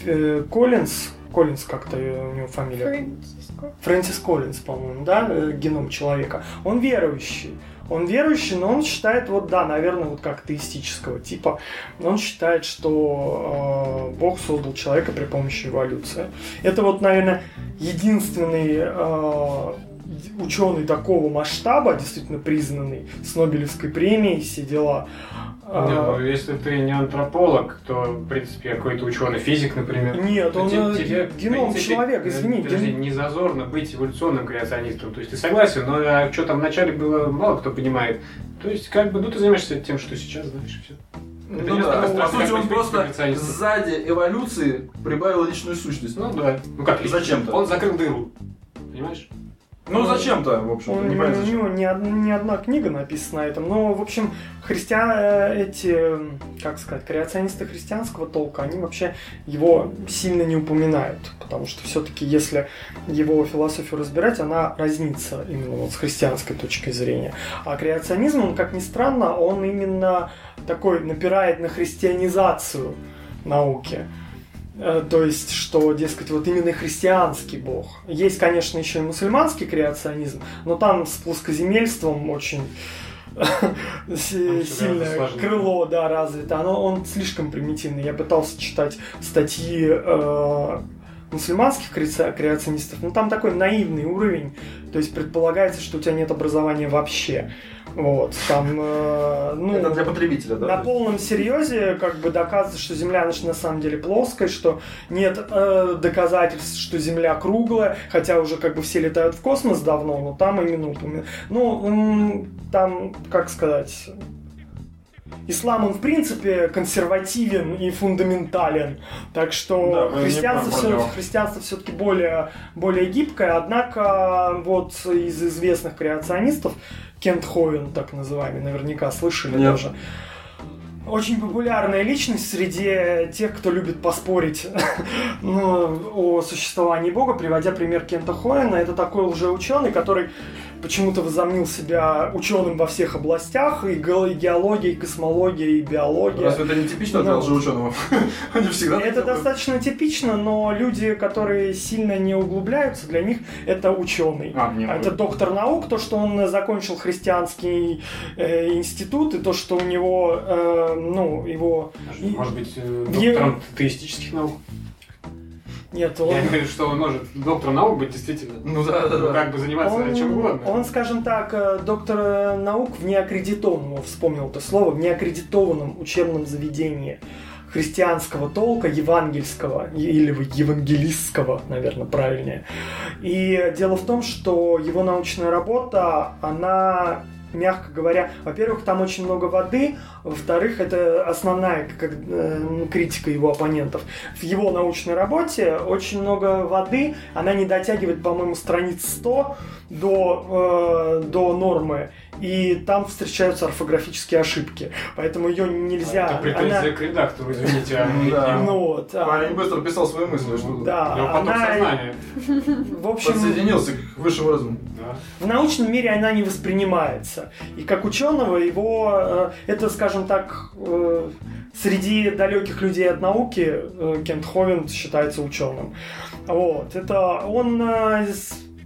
Speaker 3: э, Коллинз, Коллинз как-то э, у него фамилия. Фрэнсис Коллинз, по-моему, да, геном человека. Он верующий. Он верующий, но он считает, вот да, наверное, вот как теистического типа, он считает, что э, Бог создал человека при помощи эволюции. Это вот, наверное, единственный э, ученый такого масштаба, действительно признанный, с Нобелевской премией, все дела. Э,
Speaker 2: Не, ну, если ты не антрополог, то, в принципе, какой-то ученый, физик, например.
Speaker 3: Нет, он
Speaker 2: Те-
Speaker 3: э,
Speaker 2: тебе, в
Speaker 3: геном
Speaker 2: принципе,
Speaker 3: человека,
Speaker 2: э,
Speaker 3: извини.
Speaker 2: подожди,
Speaker 3: ген-
Speaker 2: не зазорно быть эволюционным креационистом. То есть ты согласен, но а что там вначале было, мало кто понимает. То есть, как бы, ну ты занимаешься тем, что сейчас знаешь, и все. Это
Speaker 1: Ну да, по сути, он
Speaker 2: быть
Speaker 1: просто сзади эволюции прибавил личную сущность.
Speaker 2: Ну да. Ну как,
Speaker 1: Зачем-то.
Speaker 2: Он закрыл дыру. Понимаешь?
Speaker 1: Ну зачем-то, в общем,
Speaker 3: Он,
Speaker 1: не понятно зачем.
Speaker 3: него не, не одна книга написана на этом, но, в общем, христиан, эти, как сказать, креационисты христианского толка, они вообще его сильно не упоминают, потому что все-таки, если его философию разбирать, она разнится именно вот с христианской точки зрения. А креационизм, он, как ни странно, он именно такой напирает на христианизацию науки. Э, То есть, что, дескать, вот именно христианский бог. Есть, конечно, еще и мусульманский креационизм, но там с плоскоземельством очень
Speaker 2: всё
Speaker 3: сильное крыло, да, развито. Оно, он слишком примитивный. Я пытался читать статьи э, мусульманских креа- креационистов, но там такой наивный уровень. То есть предполагается, что у тебя нет образования вообще. Вот, там, э, ну...
Speaker 1: Это для потребителя, да?
Speaker 3: На полном серьезе как бы доказывается, что Земля значит, на самом деле плоская, что нет э, доказательств, что Земля круглая, хотя уже как бы все летают в космос давно, но там именно упомя- Ну, там, как сказать... Ислам, он в принципе консервативен и фундаментален, так
Speaker 1: Да,
Speaker 3: что
Speaker 1: не
Speaker 3: христианство, все, христианство все-таки более, более гибкое, однако вот из известных креационистов Кент Ховен, так называемый, наверняка слышали
Speaker 1: Нет.
Speaker 3: даже. Очень популярная личность среди тех, кто любит поспорить ну, о существовании Бога, приводя пример Кента Хоена. Это такой лжеученый, который почему-то возомнил себя ученым во всех областях, и ге- и геология, и космология, и биология.
Speaker 1: Разве это не типично для
Speaker 3: Ну.
Speaker 1: лжеученого? Они всегда
Speaker 3: Это
Speaker 1: делают.
Speaker 3: достаточно типично, но люди, которые сильно не углубляются, для них это ученый.
Speaker 1: А, нет,
Speaker 3: Это доктор наук, то, что он закончил христианский э, институт, и то, что у него, э, ну, его... И-
Speaker 2: Может быть, э,
Speaker 3: в е-
Speaker 2: доктором теистических наук?
Speaker 3: Нет, он...
Speaker 2: Я не говорю, что он может доктором наук быть действительно.
Speaker 1: Ну да, да, да.
Speaker 2: Как бы заниматься
Speaker 3: Он,
Speaker 2: чем угодно.
Speaker 3: он, скажем так, э, доктор э, наук в неаккредитованном, вспомнил это слово, в неаккредитованном учебном заведении христианского толка, евангельского, или евангелистского, наверное, правильнее. И дело в том, что его научная работа, она мягко говоря, во-первых, там очень много воды, во-вторых, это основная как, э, критика его оппонентов. В его научной работе очень много воды, она не дотягивает, по-моему, страниц 100 до, э, до нормы, и там встречаются орфографические ошибки, поэтому ее нельзя...
Speaker 2: Это претензия
Speaker 3: она-
Speaker 2: к редактору, извините. а не-
Speaker 1: Да.
Speaker 3: ну вот, а,
Speaker 1: Парень быстро писал свои мысли, что
Speaker 3: Да.
Speaker 2: У него поток
Speaker 3: она-
Speaker 2: сознания.
Speaker 3: в общем,
Speaker 1: подсоединился к высшему разуму.
Speaker 2: Да.
Speaker 3: в научном мире она не воспринимается. И как ученого его, э, это, скажем так, э, среди далеких людей от науки э, Кент Ховен считается ученым. Вот. Это он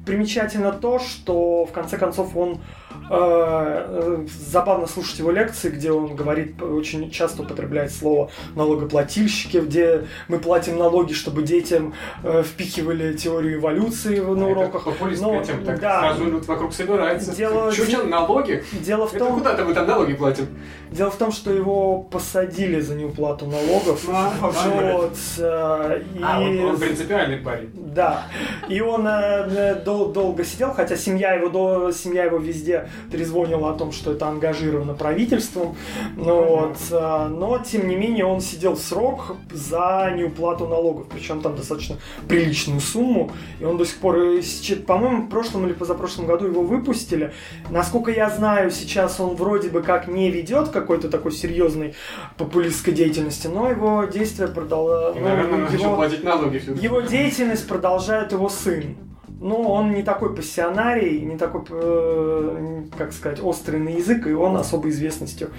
Speaker 3: примечательно то, что в конце концов он забавно слушать его лекции, где он говорит, очень часто употребляет слово налогоплательщики, где мы платим налоги, чтобы детям э, впихивали теорию эволюции на
Speaker 2: Это
Speaker 3: уроках.
Speaker 2: Популистская
Speaker 3: Ну,
Speaker 2: тема. Так
Speaker 3: да.
Speaker 2: сразу идут вокруг собираются.
Speaker 3: Дело-
Speaker 2: Чё, налоги?
Speaker 3: Дело в том,
Speaker 2: куда-то мы там налоги платим.
Speaker 3: Дело в том, что его посадили за неуплату налогов.
Speaker 2: А,
Speaker 3: Вот, э, и...
Speaker 2: А, он, он принципиальный парень.
Speaker 3: Да. И он э, э, дол- долго сидел, хотя семья его, до, семья его везде трезвонила о том, что это ангажировано правительством. Ну, вот, э, но, тем не менее, он сидел срок за неуплату налогов. Причем там достаточно приличную сумму. И он до сих пор, э, по-моему, в прошлом или позапрошлом году его выпустили. Насколько я знаю, сейчас он вроде бы как не ведет какой-то такой серьезной популистской деятельности, но его действия продолжают.
Speaker 2: Наверное, платить налоги все
Speaker 3: Его деятельность продолжает его сын. Но он не такой пассионарий, не такой, э, как сказать, острый на язык, и он особой известностью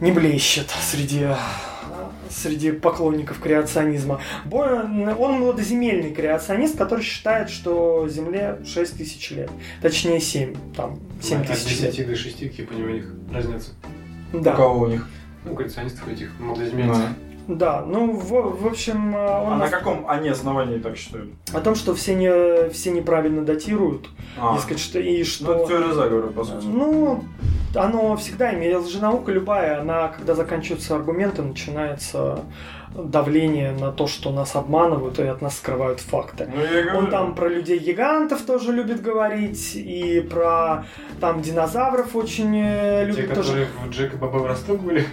Speaker 3: не блещет среди, среди поклонников креационизма. Он младоземельный креационист, который считает, что Земле 6 тысяч лет. Точнее 7, там 7
Speaker 2: От
Speaker 3: тысяч лет.
Speaker 2: 10 до 6, какие у них разница.
Speaker 1: У
Speaker 3: Да,
Speaker 1: кого у них?
Speaker 2: Ну, коллекционистов этих, молодоземельцев.
Speaker 3: да. Ну, в, в общем, э, он
Speaker 1: А на каком они основании так считают?
Speaker 3: о том, что все, не, все неправильно датируют,
Speaker 1: А,
Speaker 3: дескать, что, и
Speaker 1: ну,
Speaker 3: что...
Speaker 1: это теория заговора, по сути.
Speaker 3: Ну, оно всегда имеет. Лженаука любая, она, когда заканчиваются аргументы, начинается давление на то, что нас обманывают и от нас скрывают факты.
Speaker 1: Ну, говорю.
Speaker 3: Он там про людей-гигантов тоже любит говорить, и про там динозавров очень э,
Speaker 2: Те,
Speaker 3: любит тоже.
Speaker 2: которые в Джек и Бобовый Росток были.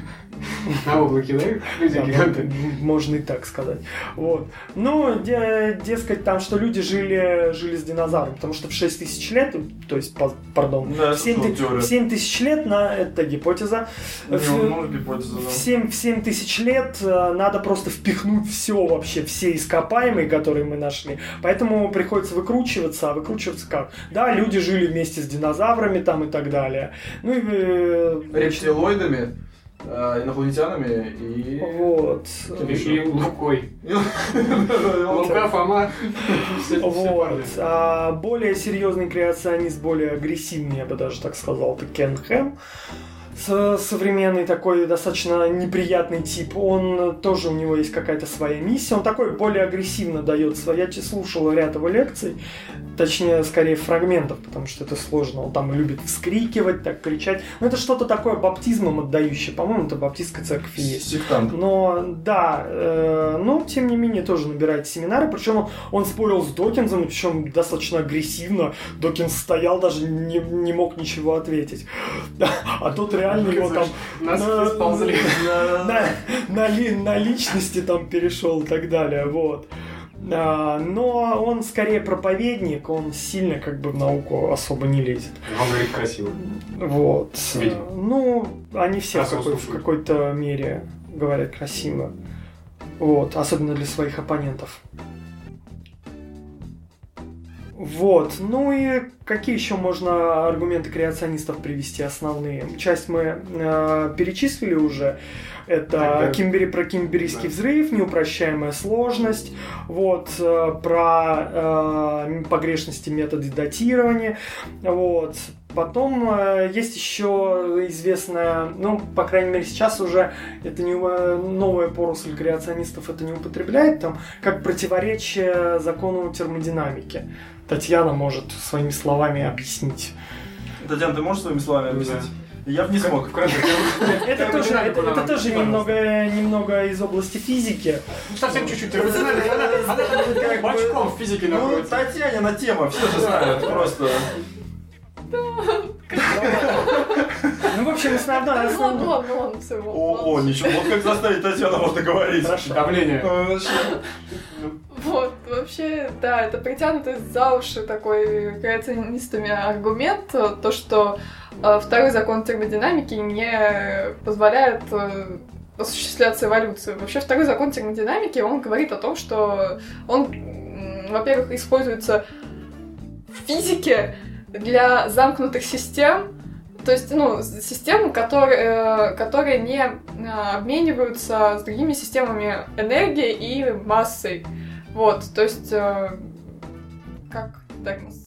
Speaker 2: На углы кидают люди
Speaker 3: Да,
Speaker 2: гиганты.
Speaker 3: Можно и так сказать. Вот. Ну, де- дескать, там, что люди жили, жили с динозаврами, потому что в 6 тысяч лет, то есть, пардон,
Speaker 1: Да,
Speaker 3: в 7,
Speaker 1: ну, теория.
Speaker 3: в 7 тысяч лет, на, это гипотеза,
Speaker 1: Не,
Speaker 3: в,
Speaker 1: ну, гипотеза, да.
Speaker 3: в 7, в 7 тысяч лет э, надо просто впихнуть все вообще, все ископаемые, которые мы нашли. Поэтому приходится выкручиваться, а выкручиваться как? Да, люди жили вместе с динозаврами там и так далее. Ну и... э,
Speaker 1: Рептилоидами, э, инопланетянами и...
Speaker 3: Вот.
Speaker 2: И Лукой. Лука, Фома.
Speaker 3: Вот. А более серьезный креационист, более агрессивный, я бы даже так сказал, это Кен Хэм. Современный такой достаточно неприятный тип. Он тоже у него есть какая-то своя миссия. Он такой более агрессивно дает свои. Я слушал ряд его лекций, точнее, скорее фрагментов, потому что это сложно. Он там любит вскрикивать, так кричать. Но это что-то такое баптизмом отдающее. По-моему, это баптистская церковь есть.
Speaker 1: Сектант.
Speaker 3: Но да, э, но тем не менее тоже набирает семинары. Причем он, он спорил с Докинзом, причем достаточно агрессивно. Докинс стоял, даже не, не мог ничего ответить. А тот реально его там
Speaker 2: Нас
Speaker 3: на- на, на личности там перешел и так далее. Вот. А, но он скорее проповедник, он сильно как бы в науку особо не лезет.
Speaker 2: Он говорит красиво.
Speaker 3: Вот.
Speaker 2: Видимо.
Speaker 3: Ну, они все в, какой- в какой-то мере говорят красиво. Вот, особенно для своих оппонентов. Вот, ну и какие еще можно аргументы креационистов привести основные? Часть мы э, перечислили уже. Это
Speaker 2: Тогда-
Speaker 3: Кимбери, про кимберийский
Speaker 2: Да.
Speaker 3: взрыв, неупрощаемая сложность, вот, э, про э, погрешности метода датирования, вот. Потом э, есть еще известная, ну, по крайней мере, сейчас уже это не э, новая поросль креационистов это не употребляет, там, как противоречие закону термодинамики. Татьяна может своими словами объяснить.
Speaker 1: Татьяна, ты можешь своими словами объяснить? Я бы не смог.
Speaker 3: Это тоже, это, это тоже немного, немного из области физики.
Speaker 2: Ну, совсем чуть-чуть термодинамика. Она, она как бочком в физике
Speaker 1: Ну,
Speaker 2: находится.
Speaker 1: Татьянина тема, все же знают, просто.
Speaker 3: Ну, в общем,
Speaker 4: ладно, все.
Speaker 1: О, о, ничего, вот как заставить Татьяну можно говорить.
Speaker 3: Хорошо.
Speaker 2: Давление.
Speaker 1: Ну, вообще.
Speaker 4: Вот, вообще, да, это притянутый за уши такой креационистами аргумент, э, то, что э, второй закон термодинамики не позволяет э, осуществляться эволюцию. Вообще, второй закон термодинамики, он говорит о том, что он, во-первых, используется в физике для замкнутых систем, то есть, ну, с- систем, которые, э, которые не э, обмениваются с другими системами энергии и массой. Вот, то есть, э, как термос, например.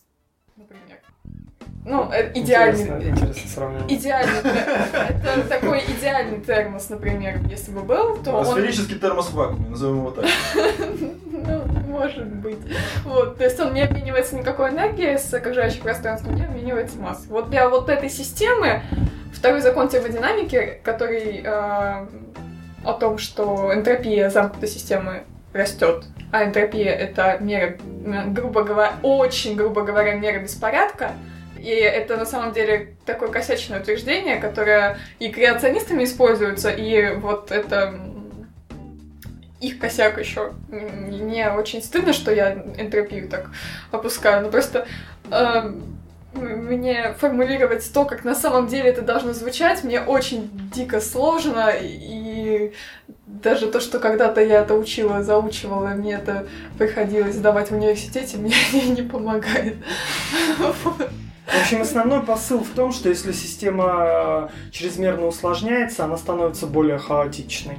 Speaker 4: Ну, э, идеальный,
Speaker 3: Интересно, сравнение.
Speaker 4: идеальный, это такой идеальный термос, например, если бы был, то он
Speaker 1: Сферический термос в вакууме, назовем его так.
Speaker 4: Ну, может быть. Вот, то есть он не обменивается никакой энергией с окружающим пространством, не обменивается массой. Вот для вот этой системы второй закон термодинамики, который э, о том, что энтропия замкнутой системы растет, а энтропия это мера, грубо говоря, очень грубо говоря, мера беспорядка, и это на самом деле такое косячное утверждение, которое и креационистами используется, и вот это их косяк еще. Мне очень стыдно, что я энтропию так опускаю, но просто эм, м- мне формулировать то, как на самом деле это должно звучать, мне очень дико сложно, и даже то, что когда-то я это учила, заучивала, мне это приходилось сдавать в университете, мне не помогает.
Speaker 3: В общем, основной посыл в том, что если система э, чрезмерно усложняется, она становится более хаотичной.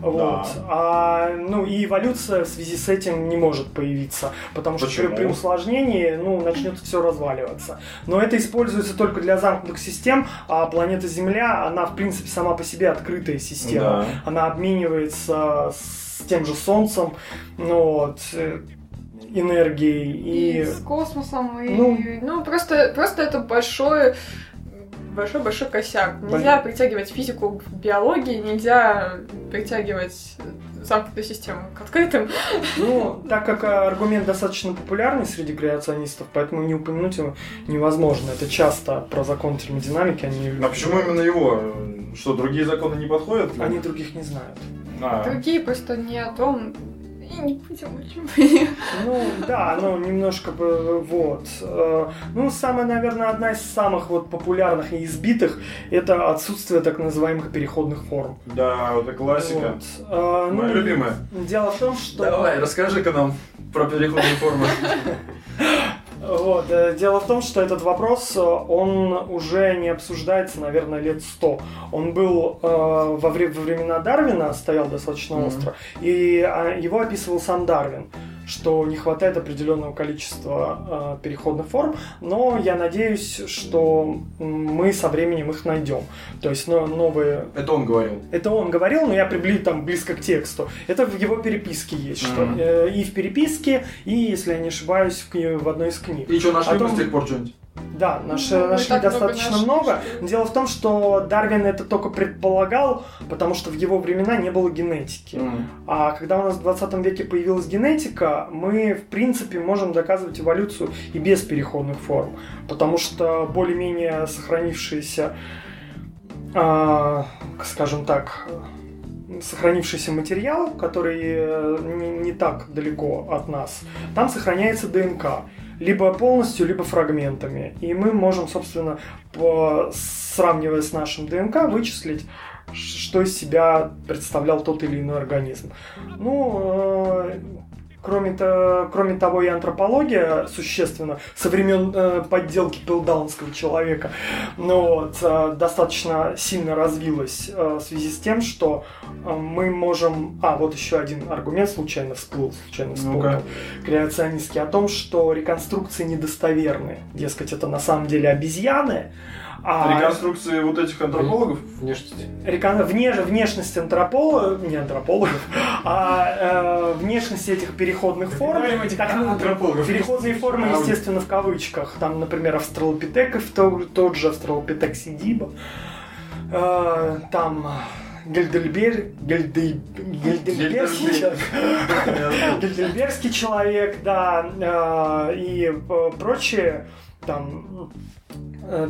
Speaker 3: Вот. А, ну и эволюция в связи с этим не может появиться, потому что при,
Speaker 1: Почему?
Speaker 3: при усложнении ну, начнет все разваливаться. Но это используется только для замкнутых систем, а планета Земля, она в принципе сама по себе открытая система.
Speaker 1: Да.
Speaker 3: Она обменивается с тем же Солнцем, ну, вот, э, энергией
Speaker 4: И
Speaker 3: и
Speaker 4: с космосом, и...
Speaker 3: Ну.
Speaker 4: Ну, просто, просто это большой большой-большой косяк. Нельзя притягивать физику к биологии, нельзя притягивать замкнутую систему к открытым.
Speaker 3: Ну, так как э, аргумент достаточно популярный среди креационистов, поэтому не упомянуть его невозможно. Это часто про закон термодинамики, они...
Speaker 1: А почему именно его? Что, другие законы не подходят?
Speaker 3: Они других не знают.
Speaker 1: А,
Speaker 4: Другие просто не о том, и не будем очень
Speaker 3: Ну, да, ну, немножко бы, вот. Э, Ну, самая, наверное, одна из самых вот популярных и избитых это отсутствие так называемых переходных форм.
Speaker 1: Да, это классика.
Speaker 3: Вот. Э, ну,
Speaker 1: Моя любимая.
Speaker 3: Дело в том, что...
Speaker 1: Давай, расскажи-ка нам про переходные формы.
Speaker 3: Вот, э, дело в том, что этот вопрос, э, он уже не обсуждается, наверное, лет сто. Он был э, во, вре- во времена Дарвина, стоял достаточно
Speaker 1: Мгм.
Speaker 3: остро, и а, его описывал сам Дарвин, что не хватает определенного количества э, переходных форм, но я надеюсь, что мы со временем их найдем. То есть но- новые
Speaker 1: Это он говорил.
Speaker 3: это он говорил, но я приблизил там близко к тексту. Это в его переписке есть, что
Speaker 1: Мгм.
Speaker 3: э, и в переписке, и, если я не ошибаюсь, в, в одной из книг.
Speaker 1: И что, нашли
Speaker 3: О том-
Speaker 1: с тех пор что-нибудь?
Speaker 3: Да, наши,
Speaker 4: Ну,
Speaker 3: нашли
Speaker 4: много
Speaker 3: достаточно
Speaker 4: нашли,
Speaker 3: много.
Speaker 4: что-
Speaker 3: Дело в том, что Дарвин это только предполагал, потому что в его времена не было генетики.
Speaker 1: М.
Speaker 3: А когда у нас в 20 веке появилась генетика, мы, в принципе, можем доказывать эволюцию и без переходных форм. Потому что более-менее сохранившиеся, а, скажем так, сохранившийся материал, который э, не, не так далеко от нас, там сохраняется ДНК. Либо полностью, либо фрагментами. И мы можем, собственно, по- сравнивая с нашим ДНК, вычислить, что из себя представлял тот или иной организм. Ну, э, кроме, то, кроме того, и антропология существенно со времен э, подделки пилдаунского человека ну, вот, э, достаточно сильно развилась э, в связи с тем, что э, мы можем... А, вот еще один аргумент случайно всплыл, случайно вспомнил.
Speaker 1: Ну-ка.
Speaker 3: Креационистский, о том, что реконструкции недостоверны. Дескать, это на самом деле обезьяны, а
Speaker 1: Реконструкции вот этих антропологов?
Speaker 2: Внешность.
Speaker 3: рекон- вне- внешность антропологов, не антропологов, а э, внешность этих переходных форм,
Speaker 2: этих
Speaker 3: так, ну,
Speaker 2: антропологов.
Speaker 3: переходные формы, естественно, в кавычках. Там, например, австралопитеков, то- тот же австралопитек сидиба, Э, там Гельдельбер, Гельдей- Гельдельберский
Speaker 1: Гельдельбер.
Speaker 3: человек, Гельдельберский человек, да, э, и э, прочие там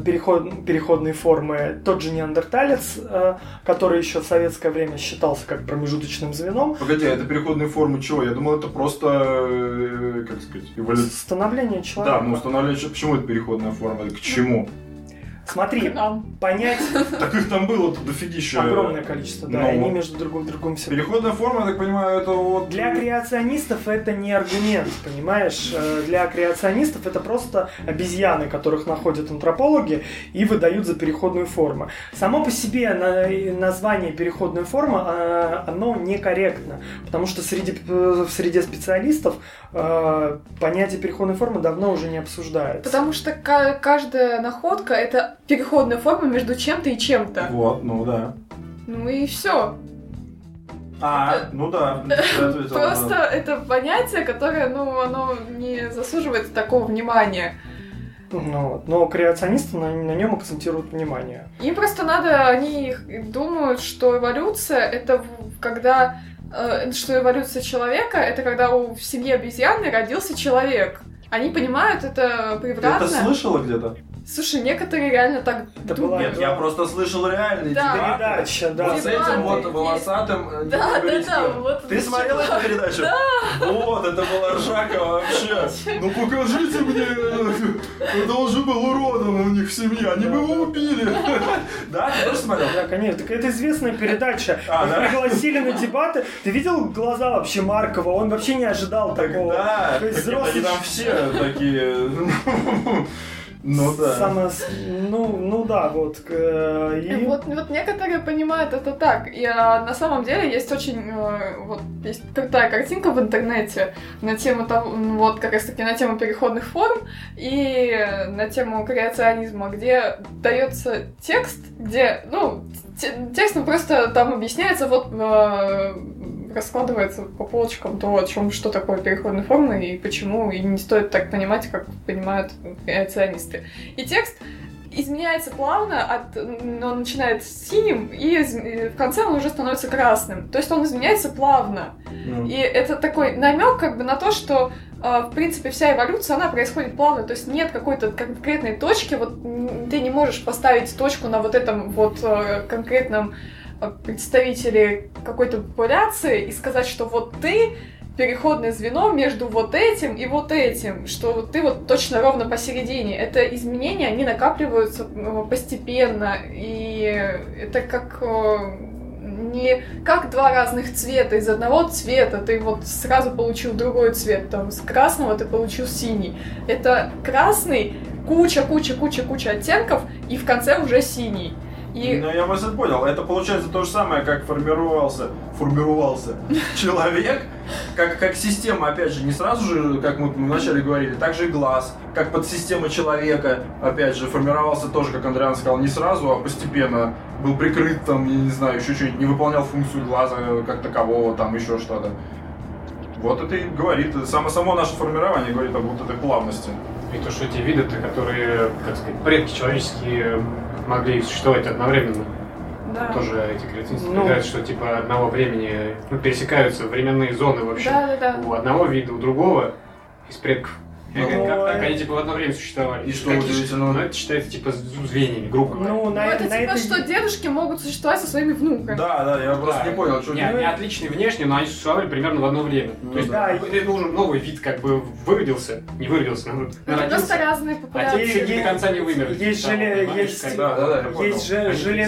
Speaker 3: переход, переходные формы. Тот же неандерталец, э, который еще в советское время считался как промежуточным звеном.
Speaker 1: Погоди, а это переходные формы чего? Я думал, это просто, э, как сказать, эволюция.
Speaker 3: Становление человека.
Speaker 1: Да, ну что- почему это переходная форма? К чему?
Speaker 3: Смотри,
Speaker 4: нам.
Speaker 3: понять
Speaker 1: Так их там было дофигища.
Speaker 3: огромное количество, да,
Speaker 1: Ну.
Speaker 3: они между другом другом все.
Speaker 1: Переходная форма, я так понимаю, это вот...
Speaker 3: Для креационистов это не аргумент, понимаешь? Э, Для креационистов это просто обезьяны, которых находят антропологи и выдают за переходную форму. Само по себе на- название переходная форма, оно некорректно, потому что среди, э, в среде специалистов э, понятие переходной формы давно уже не обсуждается.
Speaker 4: Потому что ка- каждая находка это переходная форма между чем-то и чем-то.
Speaker 1: Вот, ну да.
Speaker 4: Ну и все.
Speaker 1: А, ну да. ты
Speaker 4: Просто это понятие, которое, ну, оно не заслуживает такого внимания.
Speaker 3: Ну вот. Но креационисты на, на нем акцентируют внимание.
Speaker 4: Им просто надо, они думают, что эволюция это когда, э, что эволюция человека это когда у, в семье обезьяны родился человек. Они понимают это
Speaker 1: Ты
Speaker 4: превратно.
Speaker 1: это слышала где-то?
Speaker 4: Слушай, некоторые реально так
Speaker 3: Это
Speaker 4: думают.
Speaker 1: Нет, я просто слышал реальный
Speaker 4: Да.
Speaker 1: дебат.
Speaker 3: Передача, да.
Speaker 1: Вот с этим вот волосатым э,
Speaker 4: Да, да, да, вот
Speaker 1: Ты
Speaker 4: это чего?
Speaker 1: эту передачу? Вот, это была ржака вообще. Ну покажите мне, он должен был уродом у них в семье, они бы его убили. Да, ты тоже смотрел?
Speaker 3: Да, конечно. Так это известная передача.
Speaker 1: А,
Speaker 3: Их
Speaker 1: да?
Speaker 3: пригласили на дебаты. Ты видел глаза вообще Маркова? Он вообще не ожидал такого.
Speaker 1: Да,
Speaker 3: То есть
Speaker 1: так это они там все такие. Ну да.
Speaker 3: Само- ну, ну да, вот. э, И...
Speaker 4: Вот, вот некоторые понимают это так. И а, на самом деле есть очень э, вот есть крутая картинка в интернете на тему того, ну, вот как раз таки на тему переходных форм и на тему креационизма, где дается текст, где, ну, те- текстом просто там объясняется, вот э, раскладывается по полочкам то, о чем что такое переходные формы и почему, и не стоит так понимать, как понимают креационисты. И текст изменяется плавно, от, он начинает с синим, и и в конце он уже становится красным. То есть он изменяется плавно.
Speaker 1: Ну.
Speaker 4: И это такой намек как бы на то, что а, в принципе, вся эволюция, она происходит плавно, то есть нет какой-то конкретной точки, вот ты не можешь поставить точку на вот этом вот э, конкретном э, представителе какой-то популяции и сказать, что вот ты переходное звено между вот этим и вот этим, что ты вот точно ровно посередине. Это изменения, они накапливаются э, постепенно, и это как э, не как два разных цвета, из одного цвета ты вот сразу получил другой цвет, там с красного ты получил синий. Это красный, куча, куча, куча, куча оттенков, и в конце уже синий. И
Speaker 1: Ну, я мысль понял. Это получается то же самое, как формировался, формировался человек, как, как система, опять же, не сразу же, как мы вначале говорили, так же и глаз, как подсистема человека, опять же, формировался тоже, как Андриан сказал, не сразу, а постепенно был прикрыт, там, я не знаю, еще что-нибудь, не выполнял функцию глаза как такового, там, еще что-то. Вот это и говорит, само, само наше формирование говорит об вот этой плавности.
Speaker 2: И то, что эти виды-то, которые, как сказать, предки человеческие могли существовать одновременно.
Speaker 4: да.
Speaker 2: Тоже эти креатинисты
Speaker 3: Ну.
Speaker 2: говорят, что типа одного времени ну, пересекаются временные зоны вообще.
Speaker 4: Да, да, да.
Speaker 2: У одного вида, у другого из предков.
Speaker 1: Ну,
Speaker 2: как, как они типа в одно время существовали.
Speaker 1: И что
Speaker 2: Какие-
Speaker 1: удивительного?
Speaker 2: Ну, это считается типа з- звеньями, грубо говоря.
Speaker 3: Ну,
Speaker 4: Ну,
Speaker 3: на,
Speaker 4: это
Speaker 3: на
Speaker 4: типа,
Speaker 3: этой-
Speaker 4: что дедушки могут существовать со своими внуками.
Speaker 1: Да, да, я просто
Speaker 2: Да.
Speaker 1: не понял, что
Speaker 2: Не, они отличные внешне, но они существовали примерно в одно время.
Speaker 1: Ну
Speaker 2: То есть
Speaker 3: да.
Speaker 2: это уже новый вид как бы выродился, не выродился, наоборот,
Speaker 4: Это просто разные
Speaker 2: А те
Speaker 4: популяции.
Speaker 2: еще до конца не вымерли.
Speaker 3: Есть желе- есть-
Speaker 1: Да, да, да,
Speaker 3: есть же
Speaker 2: они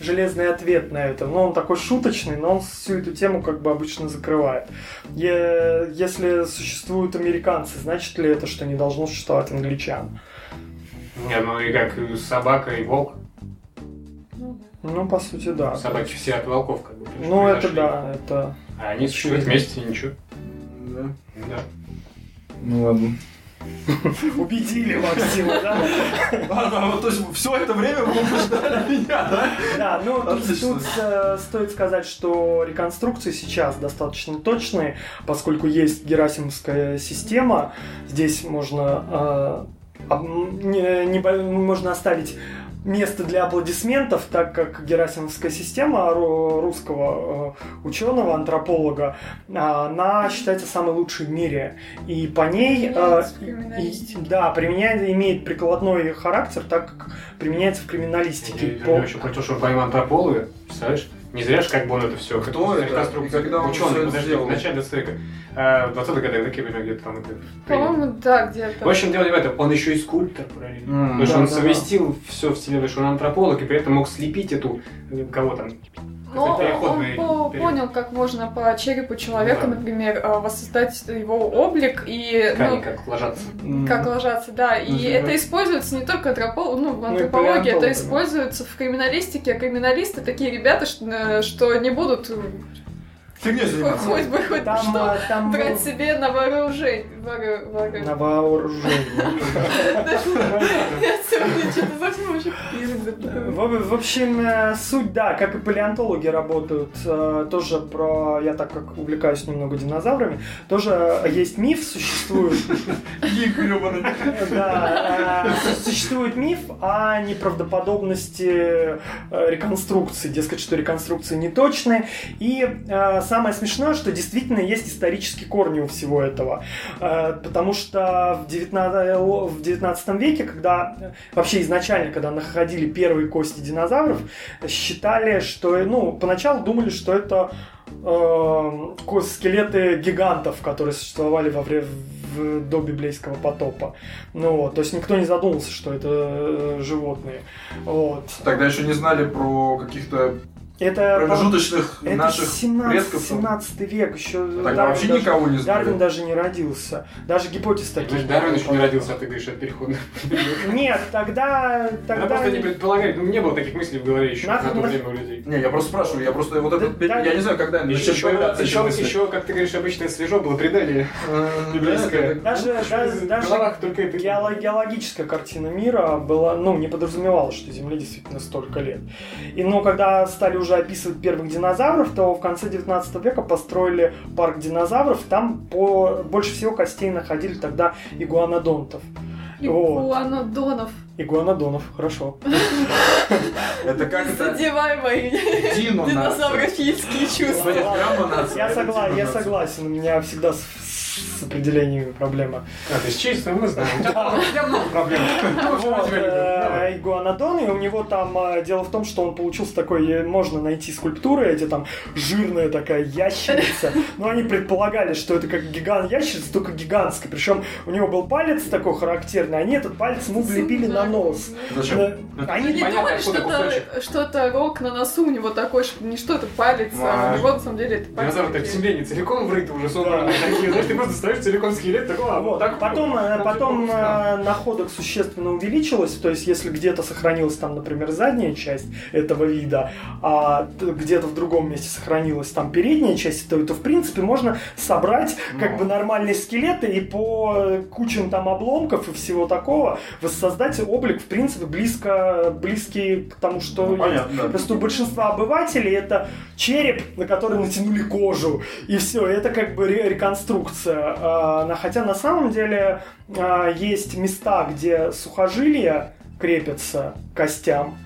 Speaker 3: железный, ответ на это. Но он такой шуточный, но он всю эту тему как бы обычно закрывает. Е- Если существуют американцы, значит ли это, что не должно существовать англичан?
Speaker 2: Не, ну и как собака и волк.
Speaker 4: Ну,
Speaker 3: по сути, да.
Speaker 2: Собаки все от волков как бы.
Speaker 3: Ну, это да, это...
Speaker 2: А они существуют вместе ничего.
Speaker 1: Да.
Speaker 2: Да.
Speaker 1: Ну ладно.
Speaker 3: Убедили Максима, да?
Speaker 1: Ладно, вот, то есть все это время вы убеждали меня, да?
Speaker 3: Да, ну тут, тут, э, стоит сказать, что реконструкции сейчас достаточно точные, поскольку есть герасимовская система. Здесь можно э, не- не можно оставить место для аплодисментов, так как герасимовская система ру- русского э, ученого, антрополога, э, она считается самой лучшей в мире. И по ней... э,
Speaker 4: Применяется
Speaker 3: и- да, применяет, имеет прикладной характер, так как применяется в криминалистике.
Speaker 2: Я,
Speaker 3: По-
Speaker 2: я еще про то, что помимо антрополога, представляешь? Не зря же как бы он это все.
Speaker 1: Кто это? И когда он всё это
Speaker 2: подожди,
Speaker 1: сделал?
Speaker 2: в начале 20 века. А, В 20-х годах, такие время где-то там это приняли.
Speaker 4: По-моему, да, где-то.
Speaker 2: В общем, дело не в этом, он еще и скульптор параллельно.
Speaker 1: М,
Speaker 2: Потому что
Speaker 3: да,
Speaker 2: он
Speaker 3: да,
Speaker 2: совместил все в стиле, что он антрополог, и при этом мог слепить эту, э, кого там,
Speaker 4: Но он по- понял, как можно по черепу человека,
Speaker 2: Да.
Speaker 4: например, э, воссоздать его облик и
Speaker 2: ткани
Speaker 4: ну,
Speaker 2: как ложатся.
Speaker 1: М.
Speaker 4: как ложаться, да. И
Speaker 1: Мгм.
Speaker 4: это используется не только антропол... ну, в
Speaker 3: и
Speaker 4: антропологии, это
Speaker 3: палеонтологами.
Speaker 4: используется в криминалистике. А криминалисты такие ребята, что, э, что не будут э,
Speaker 1: Фигней
Speaker 4: хоть,
Speaker 1: заниматься.
Speaker 4: хоть бы хоть
Speaker 3: Там,
Speaker 4: что
Speaker 3: а, там
Speaker 4: брать
Speaker 3: был-
Speaker 4: себе на вооружение. Воору- воору-
Speaker 3: на вооружение.
Speaker 4: Я сегодня что-то совсем вообще язык запуталась.
Speaker 3: В, общем, э, суть, да, как и палеонтологи работают, э, тоже про, я так как увлекаюсь немного динозаврами, тоже есть миф, существует, да, э, существует миф о неправдоподобности э, реконструкции, дескать, что реконструкции неточные, и э, самое смешное, что действительно есть исторические корни у всего этого, Э, потому что в 19, в 19 веке, когда э, вообще изначально, когда находили первые кости динозавров, считали, что, ну, поначалу думали, что это э, скелеты гигантов, которые существовали во время до библейского потопа. Ну вот, то есть никто не задумался, что это э, животные. Вот.
Speaker 1: Тогда еще не знали про каких-то
Speaker 3: Это,
Speaker 1: промежуточных
Speaker 3: это
Speaker 1: наших
Speaker 3: 17,
Speaker 1: предков. там.
Speaker 3: 17 век, еще
Speaker 1: Тогда вообще никого не знали.
Speaker 3: Дарвин даже не родился. Даже гипотез
Speaker 2: То
Speaker 3: таких.
Speaker 2: есть Дарвин еще не родился, а ты говоришь, от перехода.
Speaker 3: Нет, тогда...
Speaker 2: Она
Speaker 3: тогда...
Speaker 2: просто не предполагает, ну не было таких мыслей в голове еще на то время у людей.
Speaker 1: Не, я просто спрашиваю, я просто вот этот,
Speaker 3: Да,
Speaker 1: я не знаю, когда
Speaker 2: Еще, еще,
Speaker 1: мысли.
Speaker 2: еще, как ты говоришь, обычное свежо было предание
Speaker 1: Э,
Speaker 2: библейское.
Speaker 1: да,
Speaker 3: Даже, даже,
Speaker 2: В
Speaker 3: даже
Speaker 2: только это.
Speaker 3: геологическая картина мира была, ну, не подразумевала, что Земле действительно столько лет. И, но когда стали уже описывать первых динозавров, то в конце 19 века построили парк динозавров, там по, больше всего костей находили тогда игуанодонтов. Вот.
Speaker 4: Игуанодонов.
Speaker 3: Игуанодонов, хорошо.
Speaker 1: Это как это?
Speaker 4: задевай мои динозаврофильские чувства.
Speaker 3: Я,
Speaker 1: это
Speaker 3: согла-
Speaker 1: Дино
Speaker 3: я согласен, у меня всегда с- с определениями проблема.
Speaker 2: А, то есть чисто мы знаем. У тебя- у тебя много проблем. Что
Speaker 3: Вот,
Speaker 2: у тебя, ребят? Давай.
Speaker 3: э, Игуанодон, и у него там э, дело в том, что он получился такой, э, можно найти скульптуры, эти там жирная такая ящерица, но они предполагали, что это как гигант ящерица, только гигантская, причем у него был палец такой характерный, они этот палец ему влепили на нос.
Speaker 1: Зачем?
Speaker 3: Они
Speaker 4: Не
Speaker 2: Понятно,
Speaker 4: думали, что
Speaker 2: откуда кусочек.
Speaker 4: это, что это рог на носу у него такой, что не что это палец, а у него на самом деле это палец.
Speaker 2: Динозавр так в земле не целиком врыт уже собраны такие, знаешь, ты просто стоишь целиком скелет, такой, а
Speaker 3: Вот.
Speaker 2: так.
Speaker 3: Потом, э,
Speaker 2: ну,
Speaker 3: потом
Speaker 2: встал.
Speaker 3: э, находок существенно увеличилось, то есть если где-то сохранилась там, например, задняя часть этого вида, а где-то в другом месте сохранилась там передняя часть, то, то в принципе можно собрать как
Speaker 1: Ну.
Speaker 3: бы нормальные скелеты и по э, кучам там обломков и всего такого воссоздать облик в принципе близко близкий к тому, что
Speaker 1: Ну, понятно.
Speaker 3: Просто у большинства обывателей это череп, на который натянули кожу, и все, это как бы ре- реконструкция. А, на- хотя на самом деле а, есть места, где сухожилия крепятся к костям,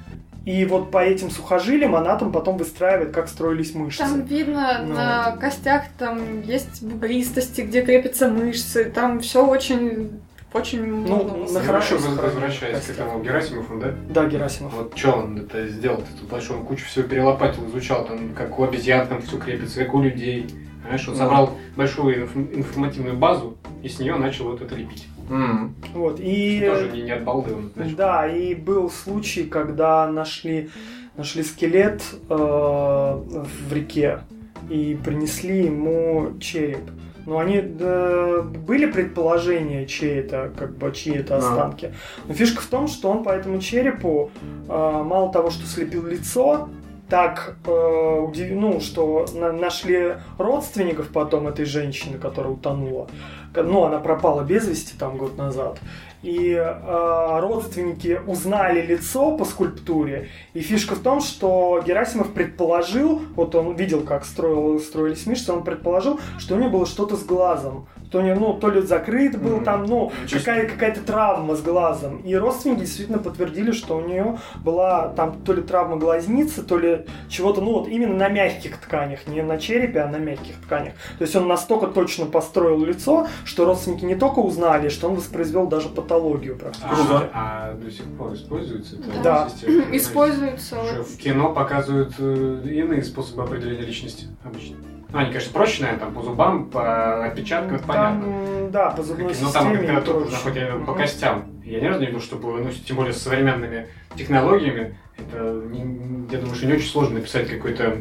Speaker 3: и вот по этим сухожилиям анатом потом выстраивает, как строились мышцы.
Speaker 4: Там видно
Speaker 3: Ну.
Speaker 4: на костях, там есть бугристости, где крепятся мышцы, там все очень, очень много.
Speaker 3: Ну,
Speaker 4: на
Speaker 2: Ну,
Speaker 3: хорошо
Speaker 2: возвращаясь к
Speaker 3: костях.
Speaker 2: этому Герасимову, да?
Speaker 3: Да, Герасимов.
Speaker 2: Вот что он это сделал? Ты тут большую кучу всего перелопатил, изучал, там, как у обезьян там все крепится, как у людей. Понимаешь, он собрал большую инф- информативную базу и с нее начал вот это лепить.
Speaker 1: М.
Speaker 3: Вот, и...
Speaker 2: Тоже не, не от балды он начал.
Speaker 3: Да, и был случай, когда нашли, нашли скелет э, в реке и принесли ему череп. Но они э, были предположения, чьи это, как бы, чьи это
Speaker 1: Да.
Speaker 3: останки. Но фишка в том, что он по этому черепу э, мало того, что слепил лицо, так, э, удив- ну, что на- нашли родственников потом этой женщины, которая утонула. Ну, она пропала без вести там год назад. И э, родственники узнали лицо по скульптуре. И фишка в том, что Герасимов предположил, вот он видел, как строил, строились мышцы, он предположил, что у нее было что-то с глазом. То, не, ну, то ли закрыт был
Speaker 1: Мгм.
Speaker 3: там, ну, какая- какая-то травма с глазом. И родственники действительно подтвердили, что у нее была там то ли травма глазницы, то ли чего-то, ну вот именно на мягких тканях, не на черепе, а на мягких тканях. То есть он настолько точно построил лицо, что родственники не только узнали, что он воспроизвел даже патологию практически.
Speaker 2: А, а до сих пор используется эта
Speaker 3: Да.
Speaker 2: система?
Speaker 4: Используются.
Speaker 2: Уже в кино показывают э, иные способы определения личности обычно. Ну, они, конечно, проще, наверное, там по зубам, по отпечаткам, это
Speaker 3: Там,
Speaker 2: понятно.
Speaker 3: да, по зубной
Speaker 2: Но там
Speaker 3: системе.
Speaker 2: когда
Speaker 3: и
Speaker 2: только
Speaker 3: прочее.
Speaker 2: находят по
Speaker 3: Мгм.
Speaker 2: костям. Я ни разу не видел, чтобы, ну, тем более с современными технологиями, это, не- я думаю, что не очень сложно написать какой-то...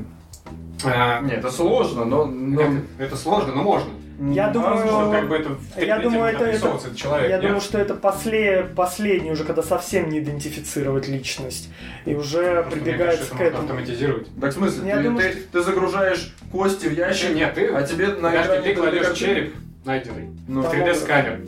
Speaker 2: а,
Speaker 1: Нет, это сложно, но... но-
Speaker 2: это, это сложно, но можно.
Speaker 3: Я
Speaker 1: А,
Speaker 3: думаю,
Speaker 2: Что как бы это
Speaker 3: я
Speaker 2: 3D
Speaker 3: думаю, это-
Speaker 2: этот человек.
Speaker 3: Я
Speaker 2: нет?
Speaker 3: думаю, что это после, последний уже, когда совсем не идентифицировать личность. И уже
Speaker 2: Просто мне
Speaker 3: прибегается
Speaker 2: кажется,
Speaker 3: к
Speaker 2: это
Speaker 3: этому.
Speaker 2: автоматизировать.
Speaker 1: Так в смысле,
Speaker 3: Я
Speaker 1: ты,
Speaker 3: думаю,
Speaker 1: ты- ты загружаешь кости в ящик,
Speaker 2: Нет, ты,
Speaker 1: а тебе на
Speaker 2: подожди,
Speaker 1: экране
Speaker 2: ты кладешь
Speaker 1: картинка-
Speaker 2: череп найденный
Speaker 1: Ну,
Speaker 3: Там
Speaker 2: 3D-сканер.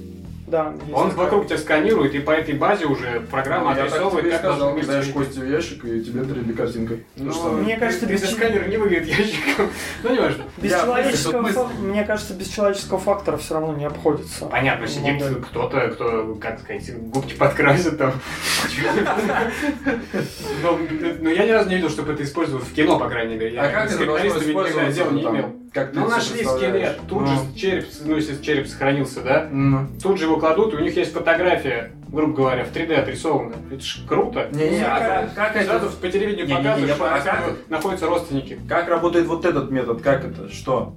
Speaker 3: Да,
Speaker 2: Он вокруг тебя сканирует, и по этой базе уже программа
Speaker 1: так
Speaker 2: отрисовывает, как
Speaker 1: сказал,
Speaker 2: должны
Speaker 1: кидаешь
Speaker 2: выглядеть.
Speaker 1: кости в ящик, и тебе 3D-картинка.
Speaker 2: Ну,
Speaker 3: Мне кажется, без
Speaker 2: 3D-сканер не выглядит ящиком. Ну, не важно.
Speaker 3: Без
Speaker 1: Я-
Speaker 3: человеческого Мне кажется, без человеческого фактора все равно не обходится.
Speaker 2: Понятно, сидит
Speaker 3: Модель.
Speaker 2: кто-то, кто, как сказать, губки подкрасит там. Но, я ни разу не видел, чтобы это использовалось в кино, по крайней мере. Я
Speaker 1: А как это должно использоваться?
Speaker 2: Не.
Speaker 1: Как
Speaker 2: Ну, нашли скелет, тут
Speaker 1: Ну.
Speaker 2: же череп, ну, если череп сохранился, да,
Speaker 1: Ну.
Speaker 2: тут же его кладут, и у них есть фотография, грубо говоря, в 3D отрисована. Это ж круто.
Speaker 1: Не-не, а
Speaker 2: Сразу-
Speaker 1: как- как
Speaker 2: Сразу
Speaker 1: это-
Speaker 2: по телевидению
Speaker 1: Не-не-не,
Speaker 2: показывают,
Speaker 1: я
Speaker 2: что
Speaker 1: понял, а как-
Speaker 2: находятся родственники.
Speaker 1: Как работает вот этот метод? Как это? Что?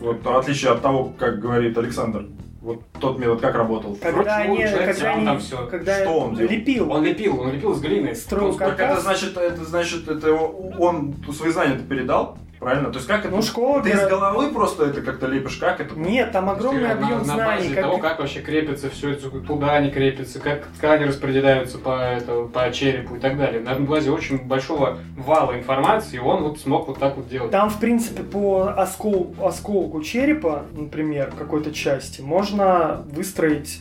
Speaker 1: Вот в отличие от того, как говорит Александр. Вот тот метод как работал?
Speaker 3: Когда
Speaker 2: Вручную
Speaker 3: они,
Speaker 2: человек
Speaker 3: когда они,
Speaker 2: там всё.
Speaker 3: когда
Speaker 1: Что он делал?
Speaker 3: лепил,
Speaker 2: Он лепил, он лепил из глины.
Speaker 3: Строил как-
Speaker 1: Так это значит, это значит, это он свои знания передал? Правильно? То есть как это?
Speaker 3: ну школа
Speaker 1: Ты из головы просто это как-то лепишь? Как это?
Speaker 3: Нет, там огромный
Speaker 2: на-
Speaker 3: объем
Speaker 2: на,
Speaker 3: знаний.
Speaker 2: базе
Speaker 3: как-
Speaker 2: того, как вообще крепится все это, куда они крепятся, как ткани распределяются по, это, по черепу и так далее. На базе очень большого вала информации, он вот смог вот так вот делать.
Speaker 3: Там, в принципе, по оскол- осколку черепа, например, какой-то части, можно выстроить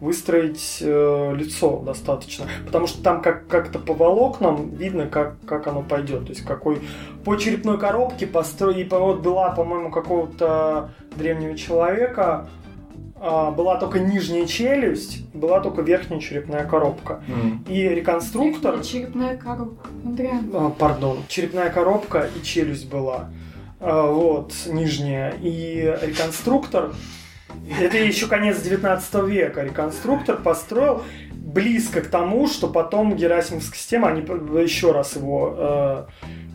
Speaker 3: выстроить э, лицо достаточно. Потому что там как- как-то по волокнам видно, как, как оно пойдет. То есть какой по черепной коробке построить. Вот была, по-моему, какого-то древнего человека. а, была только нижняя челюсть, была только верхняя черепная коробка.
Speaker 1: М.
Speaker 3: И реконструктор,
Speaker 4: Черепная коробка. Андриан.
Speaker 3: а, пардон, черепная коробка и челюсть была. А, Вот, нижняя. И реконструктор Это еще конец 19 века. Реконструктор построил близко к тому, что потом Герасимовская система, они еще раз его, э,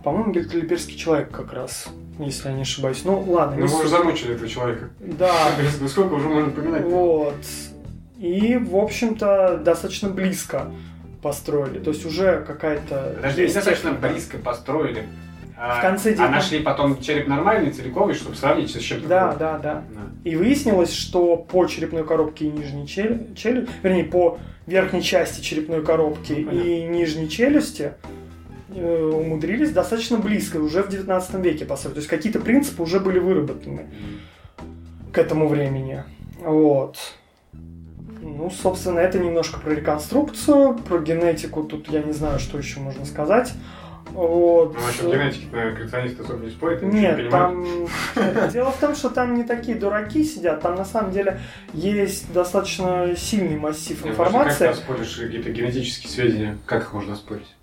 Speaker 3: по-моему, Гельтлиперский человек как раз, если я не ошибаюсь. Ну, ладно.
Speaker 2: Ну,
Speaker 3: не
Speaker 2: мы уже замучили этого человека.
Speaker 3: Да,
Speaker 2: Ну, Сколько уже можно поминать?
Speaker 3: вот. И, в общем-то, достаточно близко построили. То есть уже какая-то...
Speaker 2: Подожди, достаточно близко построили. А,
Speaker 3: В конце
Speaker 2: а
Speaker 3: девятнадцатого-
Speaker 2: нашли потом череп нормальный, целиковый, чтобы сравнить с чем-то
Speaker 3: Да,
Speaker 2: другим.
Speaker 3: да, да.
Speaker 2: Да.
Speaker 3: И выяснилось, что по черепной коробке и нижней челюсти, вернее, по верхней части черепной коробки и
Speaker 2: Понятно.
Speaker 3: нижней челюсти э, умудрились достаточно близко, уже в 19 веке построить. То есть какие-то принципы уже были выработаны к этому времени. Вот. Ну, собственно, это немножко про реконструкцию, про генетику. Тут я не знаю, что еще можно сказать. Вот.
Speaker 2: Ну, насчет генетики, наверное, коллекционисты особо не спорят, не
Speaker 3: Нет,
Speaker 2: понимают.
Speaker 3: там... Дело в том, что там не такие дураки сидят, там на самом деле есть достаточно сильный массив
Speaker 2: Не,
Speaker 3: информации.
Speaker 2: Как споришь какие-то генетические сведения? Как их можно спорить?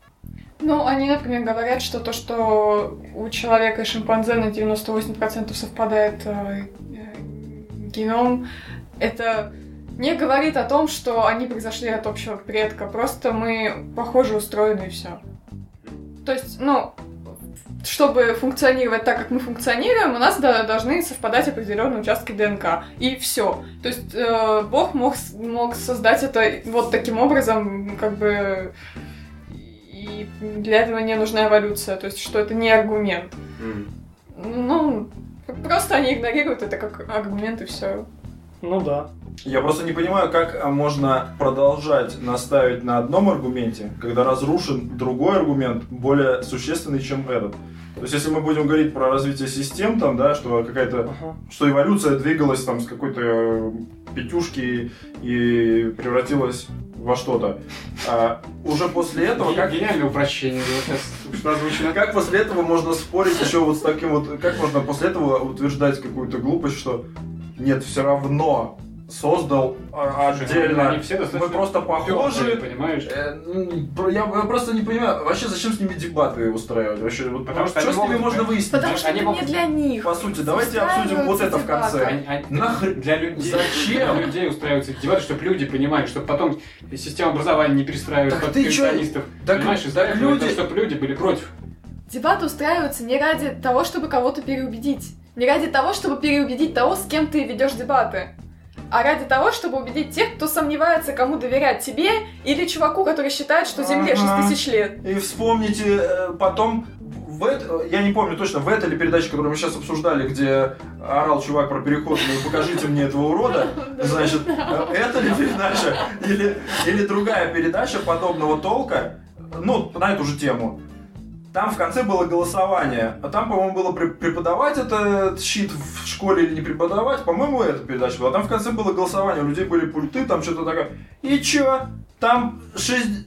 Speaker 4: Ну, они, например, говорят, что то, что у человека и шимпанзе на 98% совпадает э, э, геном, это не говорит о том, что они произошли от общего предка. Просто мы похоже устроены и все. То есть, ну, чтобы функционировать так, как мы функционируем, у нас должны совпадать определенные участки ДНК. И все. То есть э, Бог мог, мог создать это вот таким образом, как бы. И для этого не нужна эволюция. То есть, что это не аргумент. Ну, просто они игнорируют это как аргумент и все.
Speaker 3: Ну да.
Speaker 1: Я просто не понимаю, как а, можно продолжать наставить на одном аргументе, когда разрушен другой аргумент, более существенный, чем этот. То есть, если мы будем говорить про развитие систем, там, да, что какая-то,
Speaker 3: Ага.
Speaker 1: что эволюция двигалась там с какой-то э, пятюшки и превратилась во что-то. А уже после этого, как,
Speaker 2: Гениальное упрощение было сейчас
Speaker 1: как после этого можно спорить еще вот с таким вот, как можно после этого утверждать какую-то глупость, что нет, все равно создал а,
Speaker 2: ну,
Speaker 1: отдельно.
Speaker 2: Они все достаточно
Speaker 1: Мы просто похожи.
Speaker 2: понимаешь?
Speaker 1: Э, Я, я просто не понимаю, вообще зачем с ними дебаты устраивать? Вообще, вот,
Speaker 2: Потому что
Speaker 1: что с ними можно выяснить?
Speaker 4: Потому что
Speaker 2: Они
Speaker 4: это
Speaker 2: могут-
Speaker 4: не для них.
Speaker 1: По сути, давайте обсудим вот это в конце.
Speaker 2: Они- они-
Speaker 1: Нахрен-
Speaker 2: Для людей,
Speaker 1: Зачем?
Speaker 2: для людей устраиваются эти дебаты, чтобы люди понимали, чтобы потом система образования не перестраивать
Speaker 1: Так
Speaker 2: под
Speaker 1: ты
Speaker 2: коллекционистов.
Speaker 1: Так-
Speaker 2: Понимаешь,
Speaker 1: люди-
Speaker 2: чтобы люди были против.
Speaker 4: Дебаты устраиваются не ради того, чтобы кого-то переубедить. Не ради того, чтобы переубедить того, с кем ты ведешь дебаты. А ради того, чтобы убедить тех, кто сомневается, кому доверять, тебе или чуваку, который считает, что Земле
Speaker 1: Ага.
Speaker 4: 6 тысяч лет.
Speaker 1: И вспомните э, потом, в это- я не помню точно, в этой ли передаче, которую мы сейчас обсуждали, где орал чувак про переход, ну покажите мне этого урода, значит, э, это ли передача или, или другая передача подобного толка, ну, на эту же тему. Там в конце было голосование, а там, по-моему, было преподавать этот щит в школе или не преподавать, по-моему, эта передача была. Там в конце было голосование, у людей были пульты, там что-то такое. И чё? Там шесть...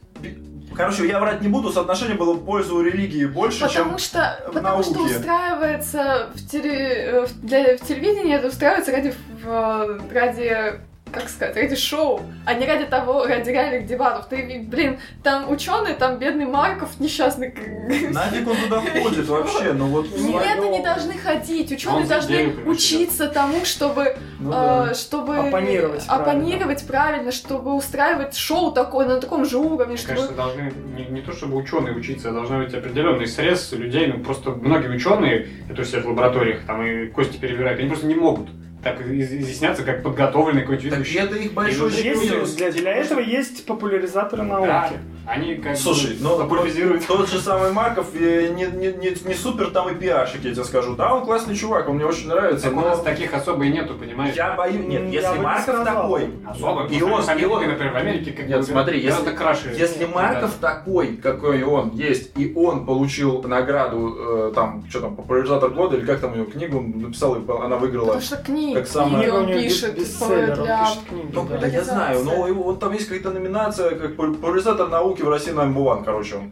Speaker 1: Короче, я врать не буду, соотношение было в пользу религии больше,
Speaker 4: Потому
Speaker 1: чем...
Speaker 4: что,
Speaker 1: в
Speaker 4: потому что
Speaker 1: науке.
Speaker 4: устраивается в, теле, э, в- для, в телевидении, это устраивается ради, в- ради как сказать, ради шоу, а не ради того, ради реальных дебатов. Ты, блин, там ученый, там бедный Марков несчастный.
Speaker 1: Нафиг он туда ходит вообще, ну вот... в
Speaker 4: Нет, они должны ходить. Ученые должны
Speaker 2: конечно,
Speaker 4: учиться тому, чтобы,
Speaker 1: Ну да.
Speaker 4: э, чтобы
Speaker 3: Оппонировать
Speaker 4: оппонировать правильно, чтобы устраивать шоу такое на таком же уровне,
Speaker 2: Мне
Speaker 4: чтобы
Speaker 2: кажется, должны не, не то чтобы ученые учиться, а должны быть определенный срез людей. Ну просто многие ученые, которые сидят в лабораториях, там и кости перебирают, они просто не могут так из- изъясняться, как подготовленный какой-нибудь
Speaker 1: Так
Speaker 2: ведущий.
Speaker 1: это их большой минус.
Speaker 3: для, для этого есть популяризаторы
Speaker 2: Да,
Speaker 3: науки.
Speaker 2: Они как
Speaker 1: Слушай, ну
Speaker 2: популяризируют.
Speaker 1: тот же самый Марков э, не, не, не, не супер там и пиарщик, я тебе скажу. Да, он классный чувак, он мне очень нравится,
Speaker 2: Так у нас
Speaker 1: но
Speaker 2: таких особо и нету, понимаешь?
Speaker 1: я боюсь... Нет,
Speaker 3: Я
Speaker 1: если
Speaker 3: не
Speaker 1: Марков
Speaker 3: сказал.
Speaker 1: такой,
Speaker 2: Особо.
Speaker 1: И он-
Speaker 2: он,
Speaker 1: и он-
Speaker 2: например, в Америке как
Speaker 1: Нет, смотри, если-
Speaker 2: краше.
Speaker 1: Если Марков такой, какой он есть, и он получил награду, э, там, что там, популяризатор года, или как там ее книгу он написал, и она выиграла.
Speaker 4: Потому что книги,
Speaker 1: Как самое-
Speaker 4: книги он пишет
Speaker 3: бестселлер, он
Speaker 4: для...
Speaker 3: пишет книги,
Speaker 1: Ну,
Speaker 3: да.
Speaker 1: да, я знаю, но вот там есть какая-то номинация, как популяризатор науки в России number one, короче.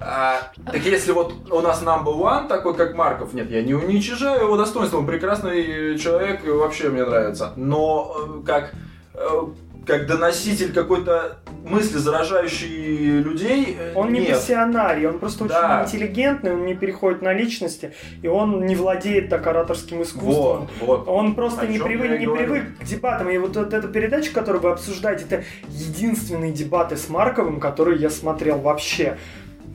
Speaker 1: А, так если вот у нас number one, такой как Марков, нет, я не уничижаю его достоинство, он прекрасный человек, и вообще мне нравится. Но э, как, э, как доноситель какой-то мысли, заражающей людей, э,
Speaker 3: Он не пассионарий, он просто очень
Speaker 1: Да.
Speaker 3: интеллигентный, он не переходит на личности, и он не владеет так ораторским искусством.
Speaker 1: Вот, вот.
Speaker 3: Он просто
Speaker 1: О
Speaker 3: не привык, не
Speaker 1: говорю.
Speaker 3: привык к дебатам. И вот, вот эта передача, которую вы обсуждаете, это единственные дебаты с Марковым, которые я смотрел вообще.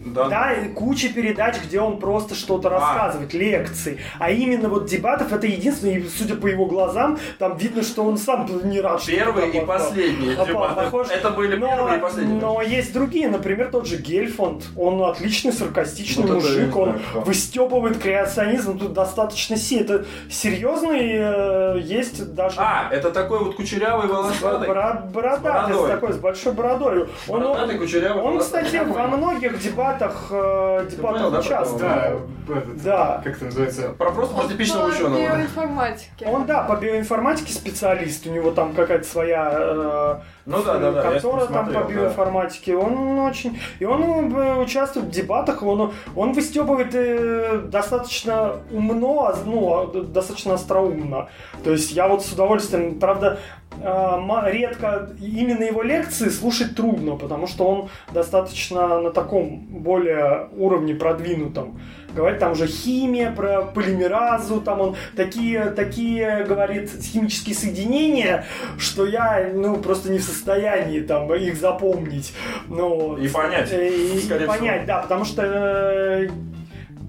Speaker 1: Да.
Speaker 3: Да, и куча передач, где он просто что-то рассказывает, лекции. А именно вот дебатов это единственное, и судя по его глазам, там видно, что он сам не рад.
Speaker 1: Первые и
Speaker 3: попал.
Speaker 1: последние
Speaker 3: Попал,
Speaker 1: дебаты.
Speaker 3: похож.
Speaker 1: Это были
Speaker 3: но,
Speaker 1: первые и последние.
Speaker 3: но есть другие, например, тот же Гельфонд. Он отличный, саркастичный
Speaker 1: Вот
Speaker 3: мужик, он
Speaker 1: знаю,
Speaker 3: выстебывает креационизм тут достаточно си. Это серьезный, э, есть даже
Speaker 1: А, это такой вот кучерявый волосатый.
Speaker 3: бра- бородатый,
Speaker 1: с
Speaker 3: такой, с большой бородой. Он,
Speaker 1: Бородатый, кучерявый,
Speaker 3: он,
Speaker 1: волосатый.
Speaker 3: кстати, во многих дебатах, э,
Speaker 1: понял,
Speaker 3: дебатах
Speaker 1: да,
Speaker 3: участвовал.
Speaker 2: Да, этот,
Speaker 3: Да.
Speaker 2: как это называется?
Speaker 1: Про просто про типичного
Speaker 4: По
Speaker 1: ученого.
Speaker 4: биоинформатике.
Speaker 3: Он, да, по биоинформатике специалист, у него там какая-то своя э,
Speaker 1: Ну да, да, да. я
Speaker 3: контора там
Speaker 1: смотрел,
Speaker 3: по
Speaker 1: да.
Speaker 3: биоинформатике. Он очень... И он э, участвует в дебатах, он, он выстебывает э, достаточно умно, а, ну, а, достаточно остроумно. То есть я вот с удовольствием, правда, э, редко именно его лекции слушать трудно, потому что он достаточно на таком более уровне продвинутом. Говорит там уже химия, про полимеразу, там он такие, такие, говорит, химические соединения, что я, ну, просто не в состоянии там их запомнить. Ну,
Speaker 1: И понять,
Speaker 3: Э, И,
Speaker 1: скорее
Speaker 3: понять, да, потому что э,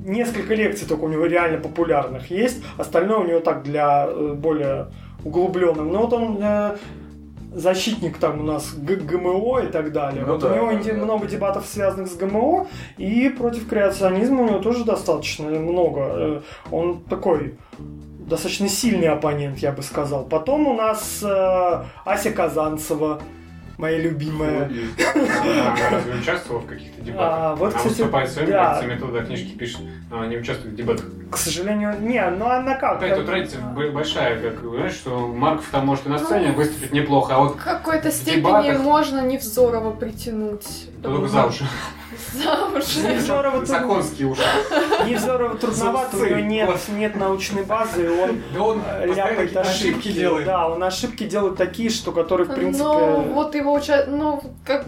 Speaker 3: несколько лекций только у него реально популярных есть, остальное у него так для э, более углубленным. Но вот он э, защитник там у нас ГМО и так далее.
Speaker 1: Ну
Speaker 3: вот
Speaker 1: да,
Speaker 3: у него
Speaker 1: да.
Speaker 3: много дебатов, связанных с ГМО, и против креационизма у него тоже достаточно много. Э, Он такой достаточно сильный оппонент, я бы сказал. Потом у нас э, Ася Казанцева, моя любимая.
Speaker 2: Она разве участвовала в каких-то дебатах?
Speaker 3: А, вот,
Speaker 2: Она
Speaker 3: кстати,
Speaker 2: выступает своими
Speaker 3: да.
Speaker 2: лекциями, туда книжки пишет, но она не участвует в дебатах.
Speaker 3: К сожалению, не, ну она как?
Speaker 2: Опять тут разница большая, как, знаешь, что Марков там может и на сцене выступить неплохо, а вот
Speaker 4: В какой-то степени
Speaker 2: дебатах-
Speaker 4: можно Невзорова притянуть.
Speaker 2: только за уши.
Speaker 4: За уши.
Speaker 3: Невзорова,
Speaker 2: За
Speaker 3: тру-
Speaker 2: конские уши.
Speaker 3: Невзорова трудновато, у него нет, нет научной базы, и он
Speaker 2: Да он
Speaker 3: ляпает
Speaker 2: ошибки делает.
Speaker 3: Да, он ошибки делает такие, что которые, в принципе...
Speaker 4: Но вот его. Ну, как...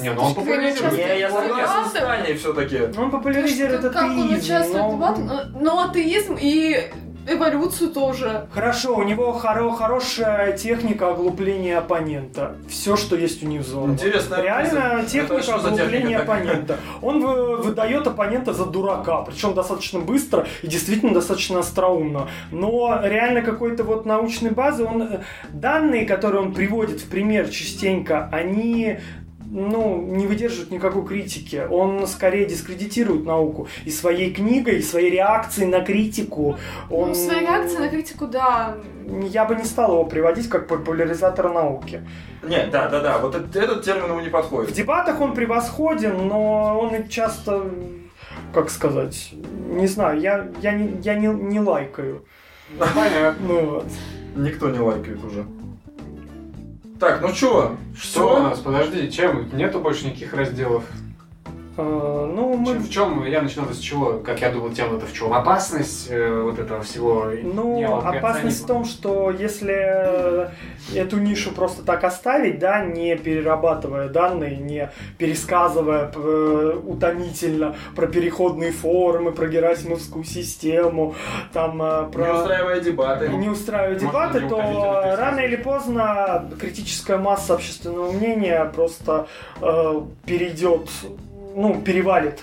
Speaker 2: Не, ну он популяризирует.
Speaker 1: Не, я согласен с Таней все-таки.
Speaker 3: Он популяризирует
Speaker 4: как он
Speaker 3: атеизм,
Speaker 4: участвует
Speaker 3: но-
Speaker 4: в но атеизм и эволюцию тоже.
Speaker 3: Хорошо, у него хоро- хорошая техника оглупления оппонента. Все, что есть у Невзорова.
Speaker 1: Интересная
Speaker 3: Реально
Speaker 1: мысль.
Speaker 3: техника
Speaker 1: Это
Speaker 3: оглупления
Speaker 1: техника
Speaker 3: оппонента. Он вы- выдает оппонента за дурака, причем достаточно быстро и действительно достаточно остроумно. Но реально какой-то вот научной базы, он э, данные, которые он приводит в пример частенько, они ну, не выдерживают никакой критики. Он скорее дискредитирует науку. И своей книгой, и своей реакцией на критику. Он...
Speaker 4: Ну, своя реакция на критику, да.
Speaker 3: Я бы не стал его приводить как популяризатора науки.
Speaker 1: Нет, да, да, да. Вот этот, этот термин ему не
Speaker 3: В
Speaker 1: подходит.
Speaker 3: дебатах он превосходен, но он часто, как сказать, не знаю, я, я, не, я не, не лайкаю.
Speaker 2: Понятно.
Speaker 3: Ну вот.
Speaker 1: Никто не лайкает уже. Так, ну чё?
Speaker 2: Что у нас? Подожди, чем? Нету больше никаких разделов.
Speaker 3: Э, ну, мы...
Speaker 2: Чем- В чем? Я начинал с чего? Как я думал, тема-то в чем? Опасность э, вот этого всего.
Speaker 3: Ну, опасность в том, что если э, эту нишу просто так оставить, да, не перерабатывая данные, не пересказывая э, утомительно про переходные формы, про герасимовскую систему, там э, про...
Speaker 1: Не устраивая дебаты.
Speaker 3: не устраивать
Speaker 2: Можно
Speaker 3: дебаты,
Speaker 2: не
Speaker 3: то рано или поздно критическая масса общественного мнения просто э, перейдет, ну, перевалит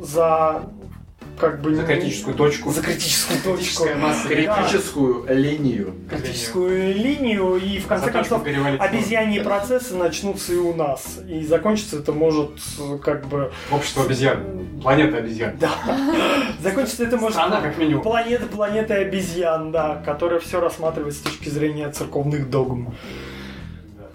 Speaker 3: за как бы
Speaker 2: За критическую точку.
Speaker 3: за критическую точку.
Speaker 1: Критическую линию.
Speaker 3: критическую линию, и в конце
Speaker 2: За
Speaker 3: концов обезьяньи процессы начнутся и у нас. И закончится это может как бы...
Speaker 2: Общество обезьян. Планета обезьян.
Speaker 3: Да. Закончится это может...
Speaker 2: Страна как минимум.
Speaker 3: Планета планеты обезьян, да, которая все рассматривает с точки зрения церковных догм.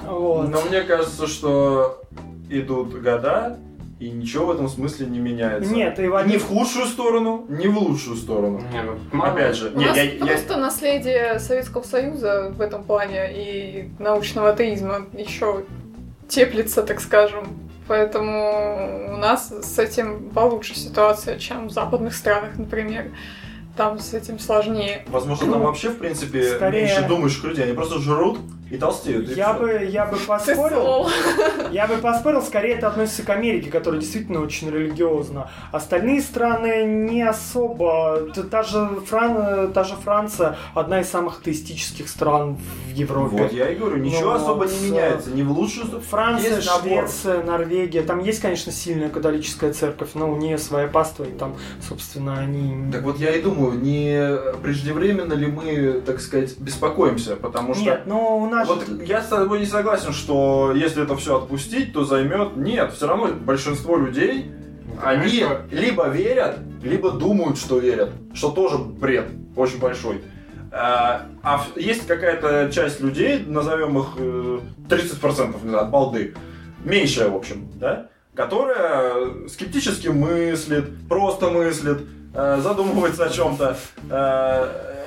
Speaker 3: Вот.
Speaker 1: Но мне кажется, что идут года, и ничего в этом смысле не меняется.
Speaker 3: Нет, и
Speaker 1: Ни
Speaker 3: они...
Speaker 1: в худшую сторону, ни в лучшую сторону.
Speaker 2: Не, ну.
Speaker 1: Опять же,
Speaker 4: У
Speaker 1: нет,
Speaker 4: нас
Speaker 1: я, я-
Speaker 4: просто наследие Советского Союза в этом плане и научного атеизма еще теплится, так скажем. Поэтому у нас с этим получше ситуация, чем в западных странах, например. Там с этим сложнее.
Speaker 1: возможно, там вообще, в принципе,
Speaker 3: Скорее-
Speaker 1: меньше думающих людей. Они просто жрут и толстеют. и
Speaker 3: Я
Speaker 1: всё.
Speaker 3: бы, я бы поспорил, я бы поспорил, скорее это относится к Америке, которая действительно очень религиозна. Остальные страны не особо. Та же, Фран... та же Франция одна из самых атеистических стран в Европе.
Speaker 1: Вот я и говорю, ничего
Speaker 3: Ну,
Speaker 1: особо не меняется. Не в лучшую сторону.
Speaker 3: Франция,
Speaker 1: Есть набор.
Speaker 3: Швеция, Норвегия. Там есть, конечно, сильная католическая церковь, но у нее своя паства, и там, собственно, они...
Speaker 1: Так вот я и думаю, не преждевременно ли мы, так сказать, беспокоимся, потому что...
Speaker 3: Нет, но у нас...
Speaker 1: Вот я с тобой не согласен, что если это все отпустить, то займет. Нет, все равно большинство людей, они
Speaker 2: Знаешь,
Speaker 1: либо верят, либо думают, что верят, что тоже бред очень большой. А а есть какая-то часть людей, назовем их э, 30% не знаю, от балды, меньшая, в общем, да, которая скептически мыслит, просто мыслит, э, задумывается о чем-то.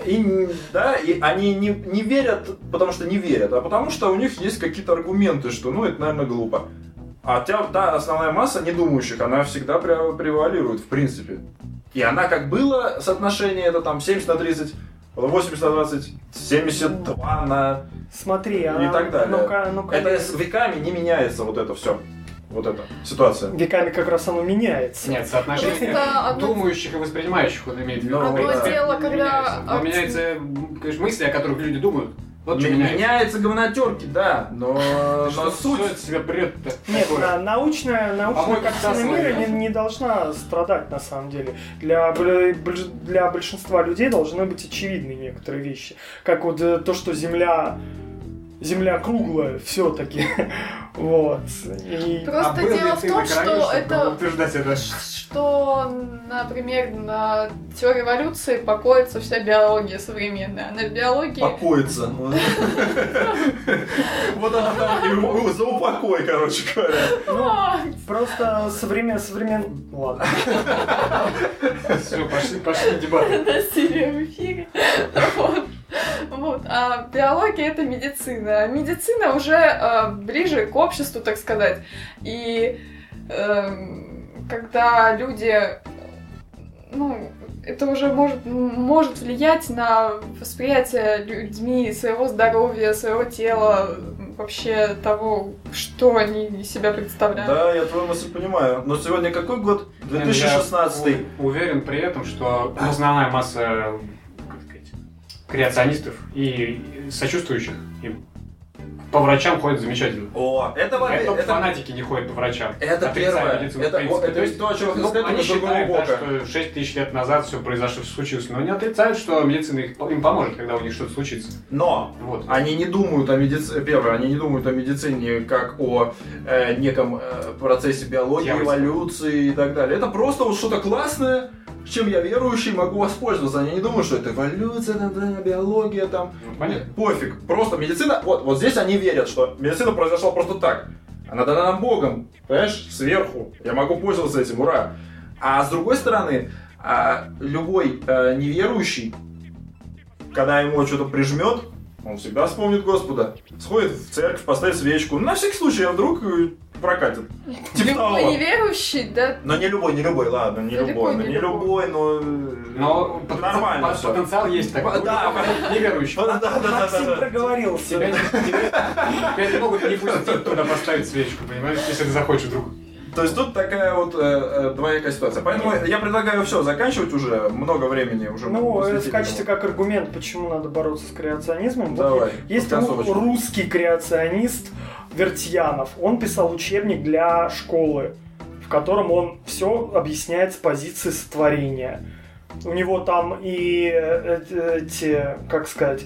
Speaker 1: И, да, и они не, не верят, потому что не верят, а потому что у них есть какие-то аргументы, что ну это, наверное, глупо. А та, та основная масса недумающих, она всегда пре- превалирует, в принципе. И она как было соотношение, это там 70 на 30, 80 на 20, 72 на...
Speaker 3: Смотри,
Speaker 1: И
Speaker 3: а...
Speaker 1: так далее.
Speaker 3: Ну-ка, ну-ка,
Speaker 1: Это с веками не меняется вот это все. Вот эта ситуация.
Speaker 3: Веками как раз оно меняется.
Speaker 2: Нет, соотношение
Speaker 4: одно-
Speaker 2: думающих и воспринимающих он имеет в виду.
Speaker 1: Ну, Одно
Speaker 4: дело,
Speaker 2: не
Speaker 4: когда
Speaker 2: меняется. Но
Speaker 4: акции-
Speaker 2: меняется, м, конечно, мысли, о которых люди думают. Вот что меняется.
Speaker 1: меняется говнотерки, да, но,
Speaker 2: Что
Speaker 1: но
Speaker 2: суть
Speaker 1: суть...
Speaker 2: от себя бред-то
Speaker 3: Нет,
Speaker 2: такое?
Speaker 3: на- научная, научная картина мира не, не должна страдать на самом деле. Для, для большинства людей должны быть очевидны некоторые вещи. Как вот э, то, что Земля Земля круглая все-таки. Вот. И-
Speaker 2: А
Speaker 4: Просто
Speaker 2: ли
Speaker 4: дело в том,
Speaker 2: на
Speaker 4: что это
Speaker 2: утверждать это?
Speaker 4: что, например, на теории эволюции покоится вся биология современная. А на биологии...
Speaker 1: Покоится. Вот она там за упокой, короче говоря.
Speaker 4: А,
Speaker 3: Просто современ... современ... Ладно.
Speaker 2: Все, пошли, пошли дебаты.
Speaker 4: в эфире. Вот. Вот. А биология это медицина. А Медицина уже э, ближе к обществу, так сказать. И эм, когда люди, э, ну, это уже может, может влиять на восприятие людьми своего здоровья, своего тела, вообще того, что они из себя представляют.
Speaker 1: Да, я твою мысль понимаю. Но сегодня какой год?
Speaker 2: Я
Speaker 1: 2016.
Speaker 2: у- уверен при этом, что основная масса, креационистов и сочувствующих им по врачам ходят замечательно.
Speaker 1: О, это, во-
Speaker 2: только
Speaker 1: это,
Speaker 2: фанатики не ходят по врачам.
Speaker 1: это первое. Это, вот, это
Speaker 2: То есть,
Speaker 1: то, о чем
Speaker 2: Ну, они считают, да, что 6 тысяч лет назад все произошло, случилось, но не отрицают, что медицина их- им поможет, когда у них что-то случится.
Speaker 1: Но
Speaker 2: Вот.
Speaker 1: они не думают о медицине, первое, они не думают о медицине как о э, неком э, процессе биологии,
Speaker 2: Дьявольстве.
Speaker 1: эволюции и так далее. Это просто вот что-то классное, чем я верующий могу воспользоваться. Они не думают, что это эволюция, там, да, биология, там.
Speaker 2: Ну, понятно.
Speaker 1: Пофиг. Просто медицина, вот, вот здесь они верят, что медицина произошла просто так. Она дана нам Богом, понимаешь, сверху. Я могу пользоваться этим, ура. А с другой стороны, а, любой э, неверующий, когда ему что-то прижмет, он всегда вспомнит Господа. Сходит в церковь, поставит свечку. На всякий случай, а вдруг э, прокатит. Типа
Speaker 4: Любой
Speaker 1: того.
Speaker 4: неверующий, да,
Speaker 1: Но не любой, не любой, ладно, не
Speaker 4: Далеко
Speaker 1: любой,
Speaker 4: не
Speaker 1: ну, не
Speaker 4: любой.
Speaker 1: любой, но, э,
Speaker 2: Но потенциал-
Speaker 1: нормально
Speaker 2: по-
Speaker 1: всё.
Speaker 2: потенциал есть такой.
Speaker 1: Да, да.
Speaker 2: неверующий.
Speaker 1: Да, да, да,
Speaker 3: Максим
Speaker 1: да.
Speaker 3: проговорился.
Speaker 2: Тебя, не- тебя- тебя не могут не пустить туда поставить свечку, понимаешь, если ты захочешь вдруг.
Speaker 1: То есть тут такая вот э, э, двоякая ситуация. Поэтому я предлагаю все, заканчивать уже, много времени уже.
Speaker 3: Ну, это в качестве как аргумент, почему надо бороться с креационизмом. Вот
Speaker 1: Давай,
Speaker 3: Есть ру-
Speaker 1: концовочку.
Speaker 3: русский креационист Вертьянов. Он писал учебник для школы, в котором он все объясняет с позиции сотворения. У него там и э, эти, как сказать,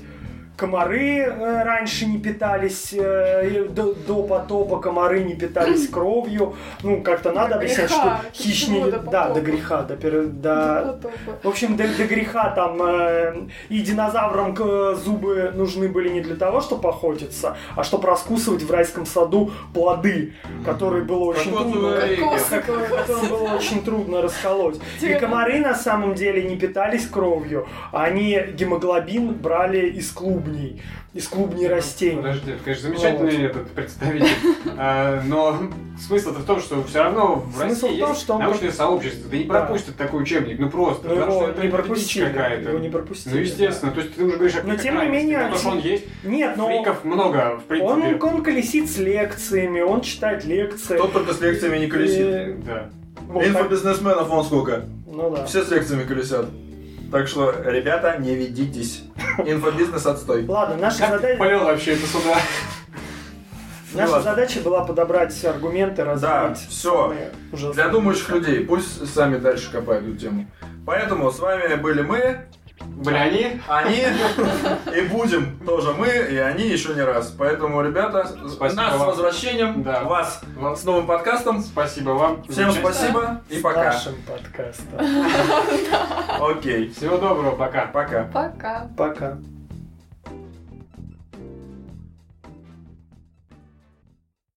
Speaker 3: комары э, раньше не питались, э, до, до потопа комары не питались кровью. Ну, как-то надо
Speaker 4: До
Speaker 3: объяснять,
Speaker 4: греха.
Speaker 3: что хищники...
Speaker 4: до
Speaker 3: Да, до греха, до, до,
Speaker 4: потопа.
Speaker 3: в общем, до, до греха там э, и динозаврам э, зубы нужны были не для того, чтобы охотиться, а чтобы раскусывать в райском саду плоды, которые было очень трудно, которые было очень трудно расколоть. И комары на самом деле не питались кровью, они гемоглобин брали из клубней. Клубней, из клубней растений.
Speaker 2: Подожди, это, конечно, замечательный этот представитель. А, Но смысл-то в том, что все равно в
Speaker 3: Смысл
Speaker 2: России
Speaker 3: в том,
Speaker 2: есть научное сообщество. Да не пропустят такой учебник, ну просто.
Speaker 3: Ну,
Speaker 2: потому что это
Speaker 3: не пропустили.
Speaker 2: какая-то.
Speaker 3: Его не пропустили.
Speaker 2: Ну, естественно. То есть ты уже говоришь о
Speaker 3: Но тем не менее,
Speaker 2: Ну, То, что он есть.
Speaker 3: Нет, но
Speaker 2: фриков много, в принципе.
Speaker 3: он, он колесит с лекциями, он читает лекции.
Speaker 1: Кто только с лекциями не колесит.
Speaker 2: Да.
Speaker 3: вот
Speaker 1: Инфобизнесменов вон сколько.
Speaker 3: Ну да.
Speaker 1: Все с лекциями колесят. Так что, ребята, не ведитесь. Инфобизнес отстой.
Speaker 3: Ладно, наша,
Speaker 2: Как
Speaker 3: задача,
Speaker 2: полил вообще это сюда?
Speaker 3: наша
Speaker 1: ладно.
Speaker 3: задача была подобрать аргументы, развить
Speaker 1: всё.
Speaker 3: самые ужасные.
Speaker 1: Для думающих людей, пусть сами дальше копают эту тему. Поэтому с вами были мы,
Speaker 2: Были они?
Speaker 1: они, и будем тоже мы, и они еще не раз. Поэтому, ребята,
Speaker 2: Спасибо
Speaker 1: нас с
Speaker 2: вам.
Speaker 1: возвращением,
Speaker 2: Да.
Speaker 1: вас
Speaker 2: Вам
Speaker 1: с новым подкастом.
Speaker 2: Спасибо вам.
Speaker 1: Всем спасибо и
Speaker 3: С
Speaker 1: пока.
Speaker 3: нашим подкастом.
Speaker 1: Окей,
Speaker 2: Всего доброго, пока.
Speaker 1: пока.
Speaker 4: Пока.
Speaker 3: Пока.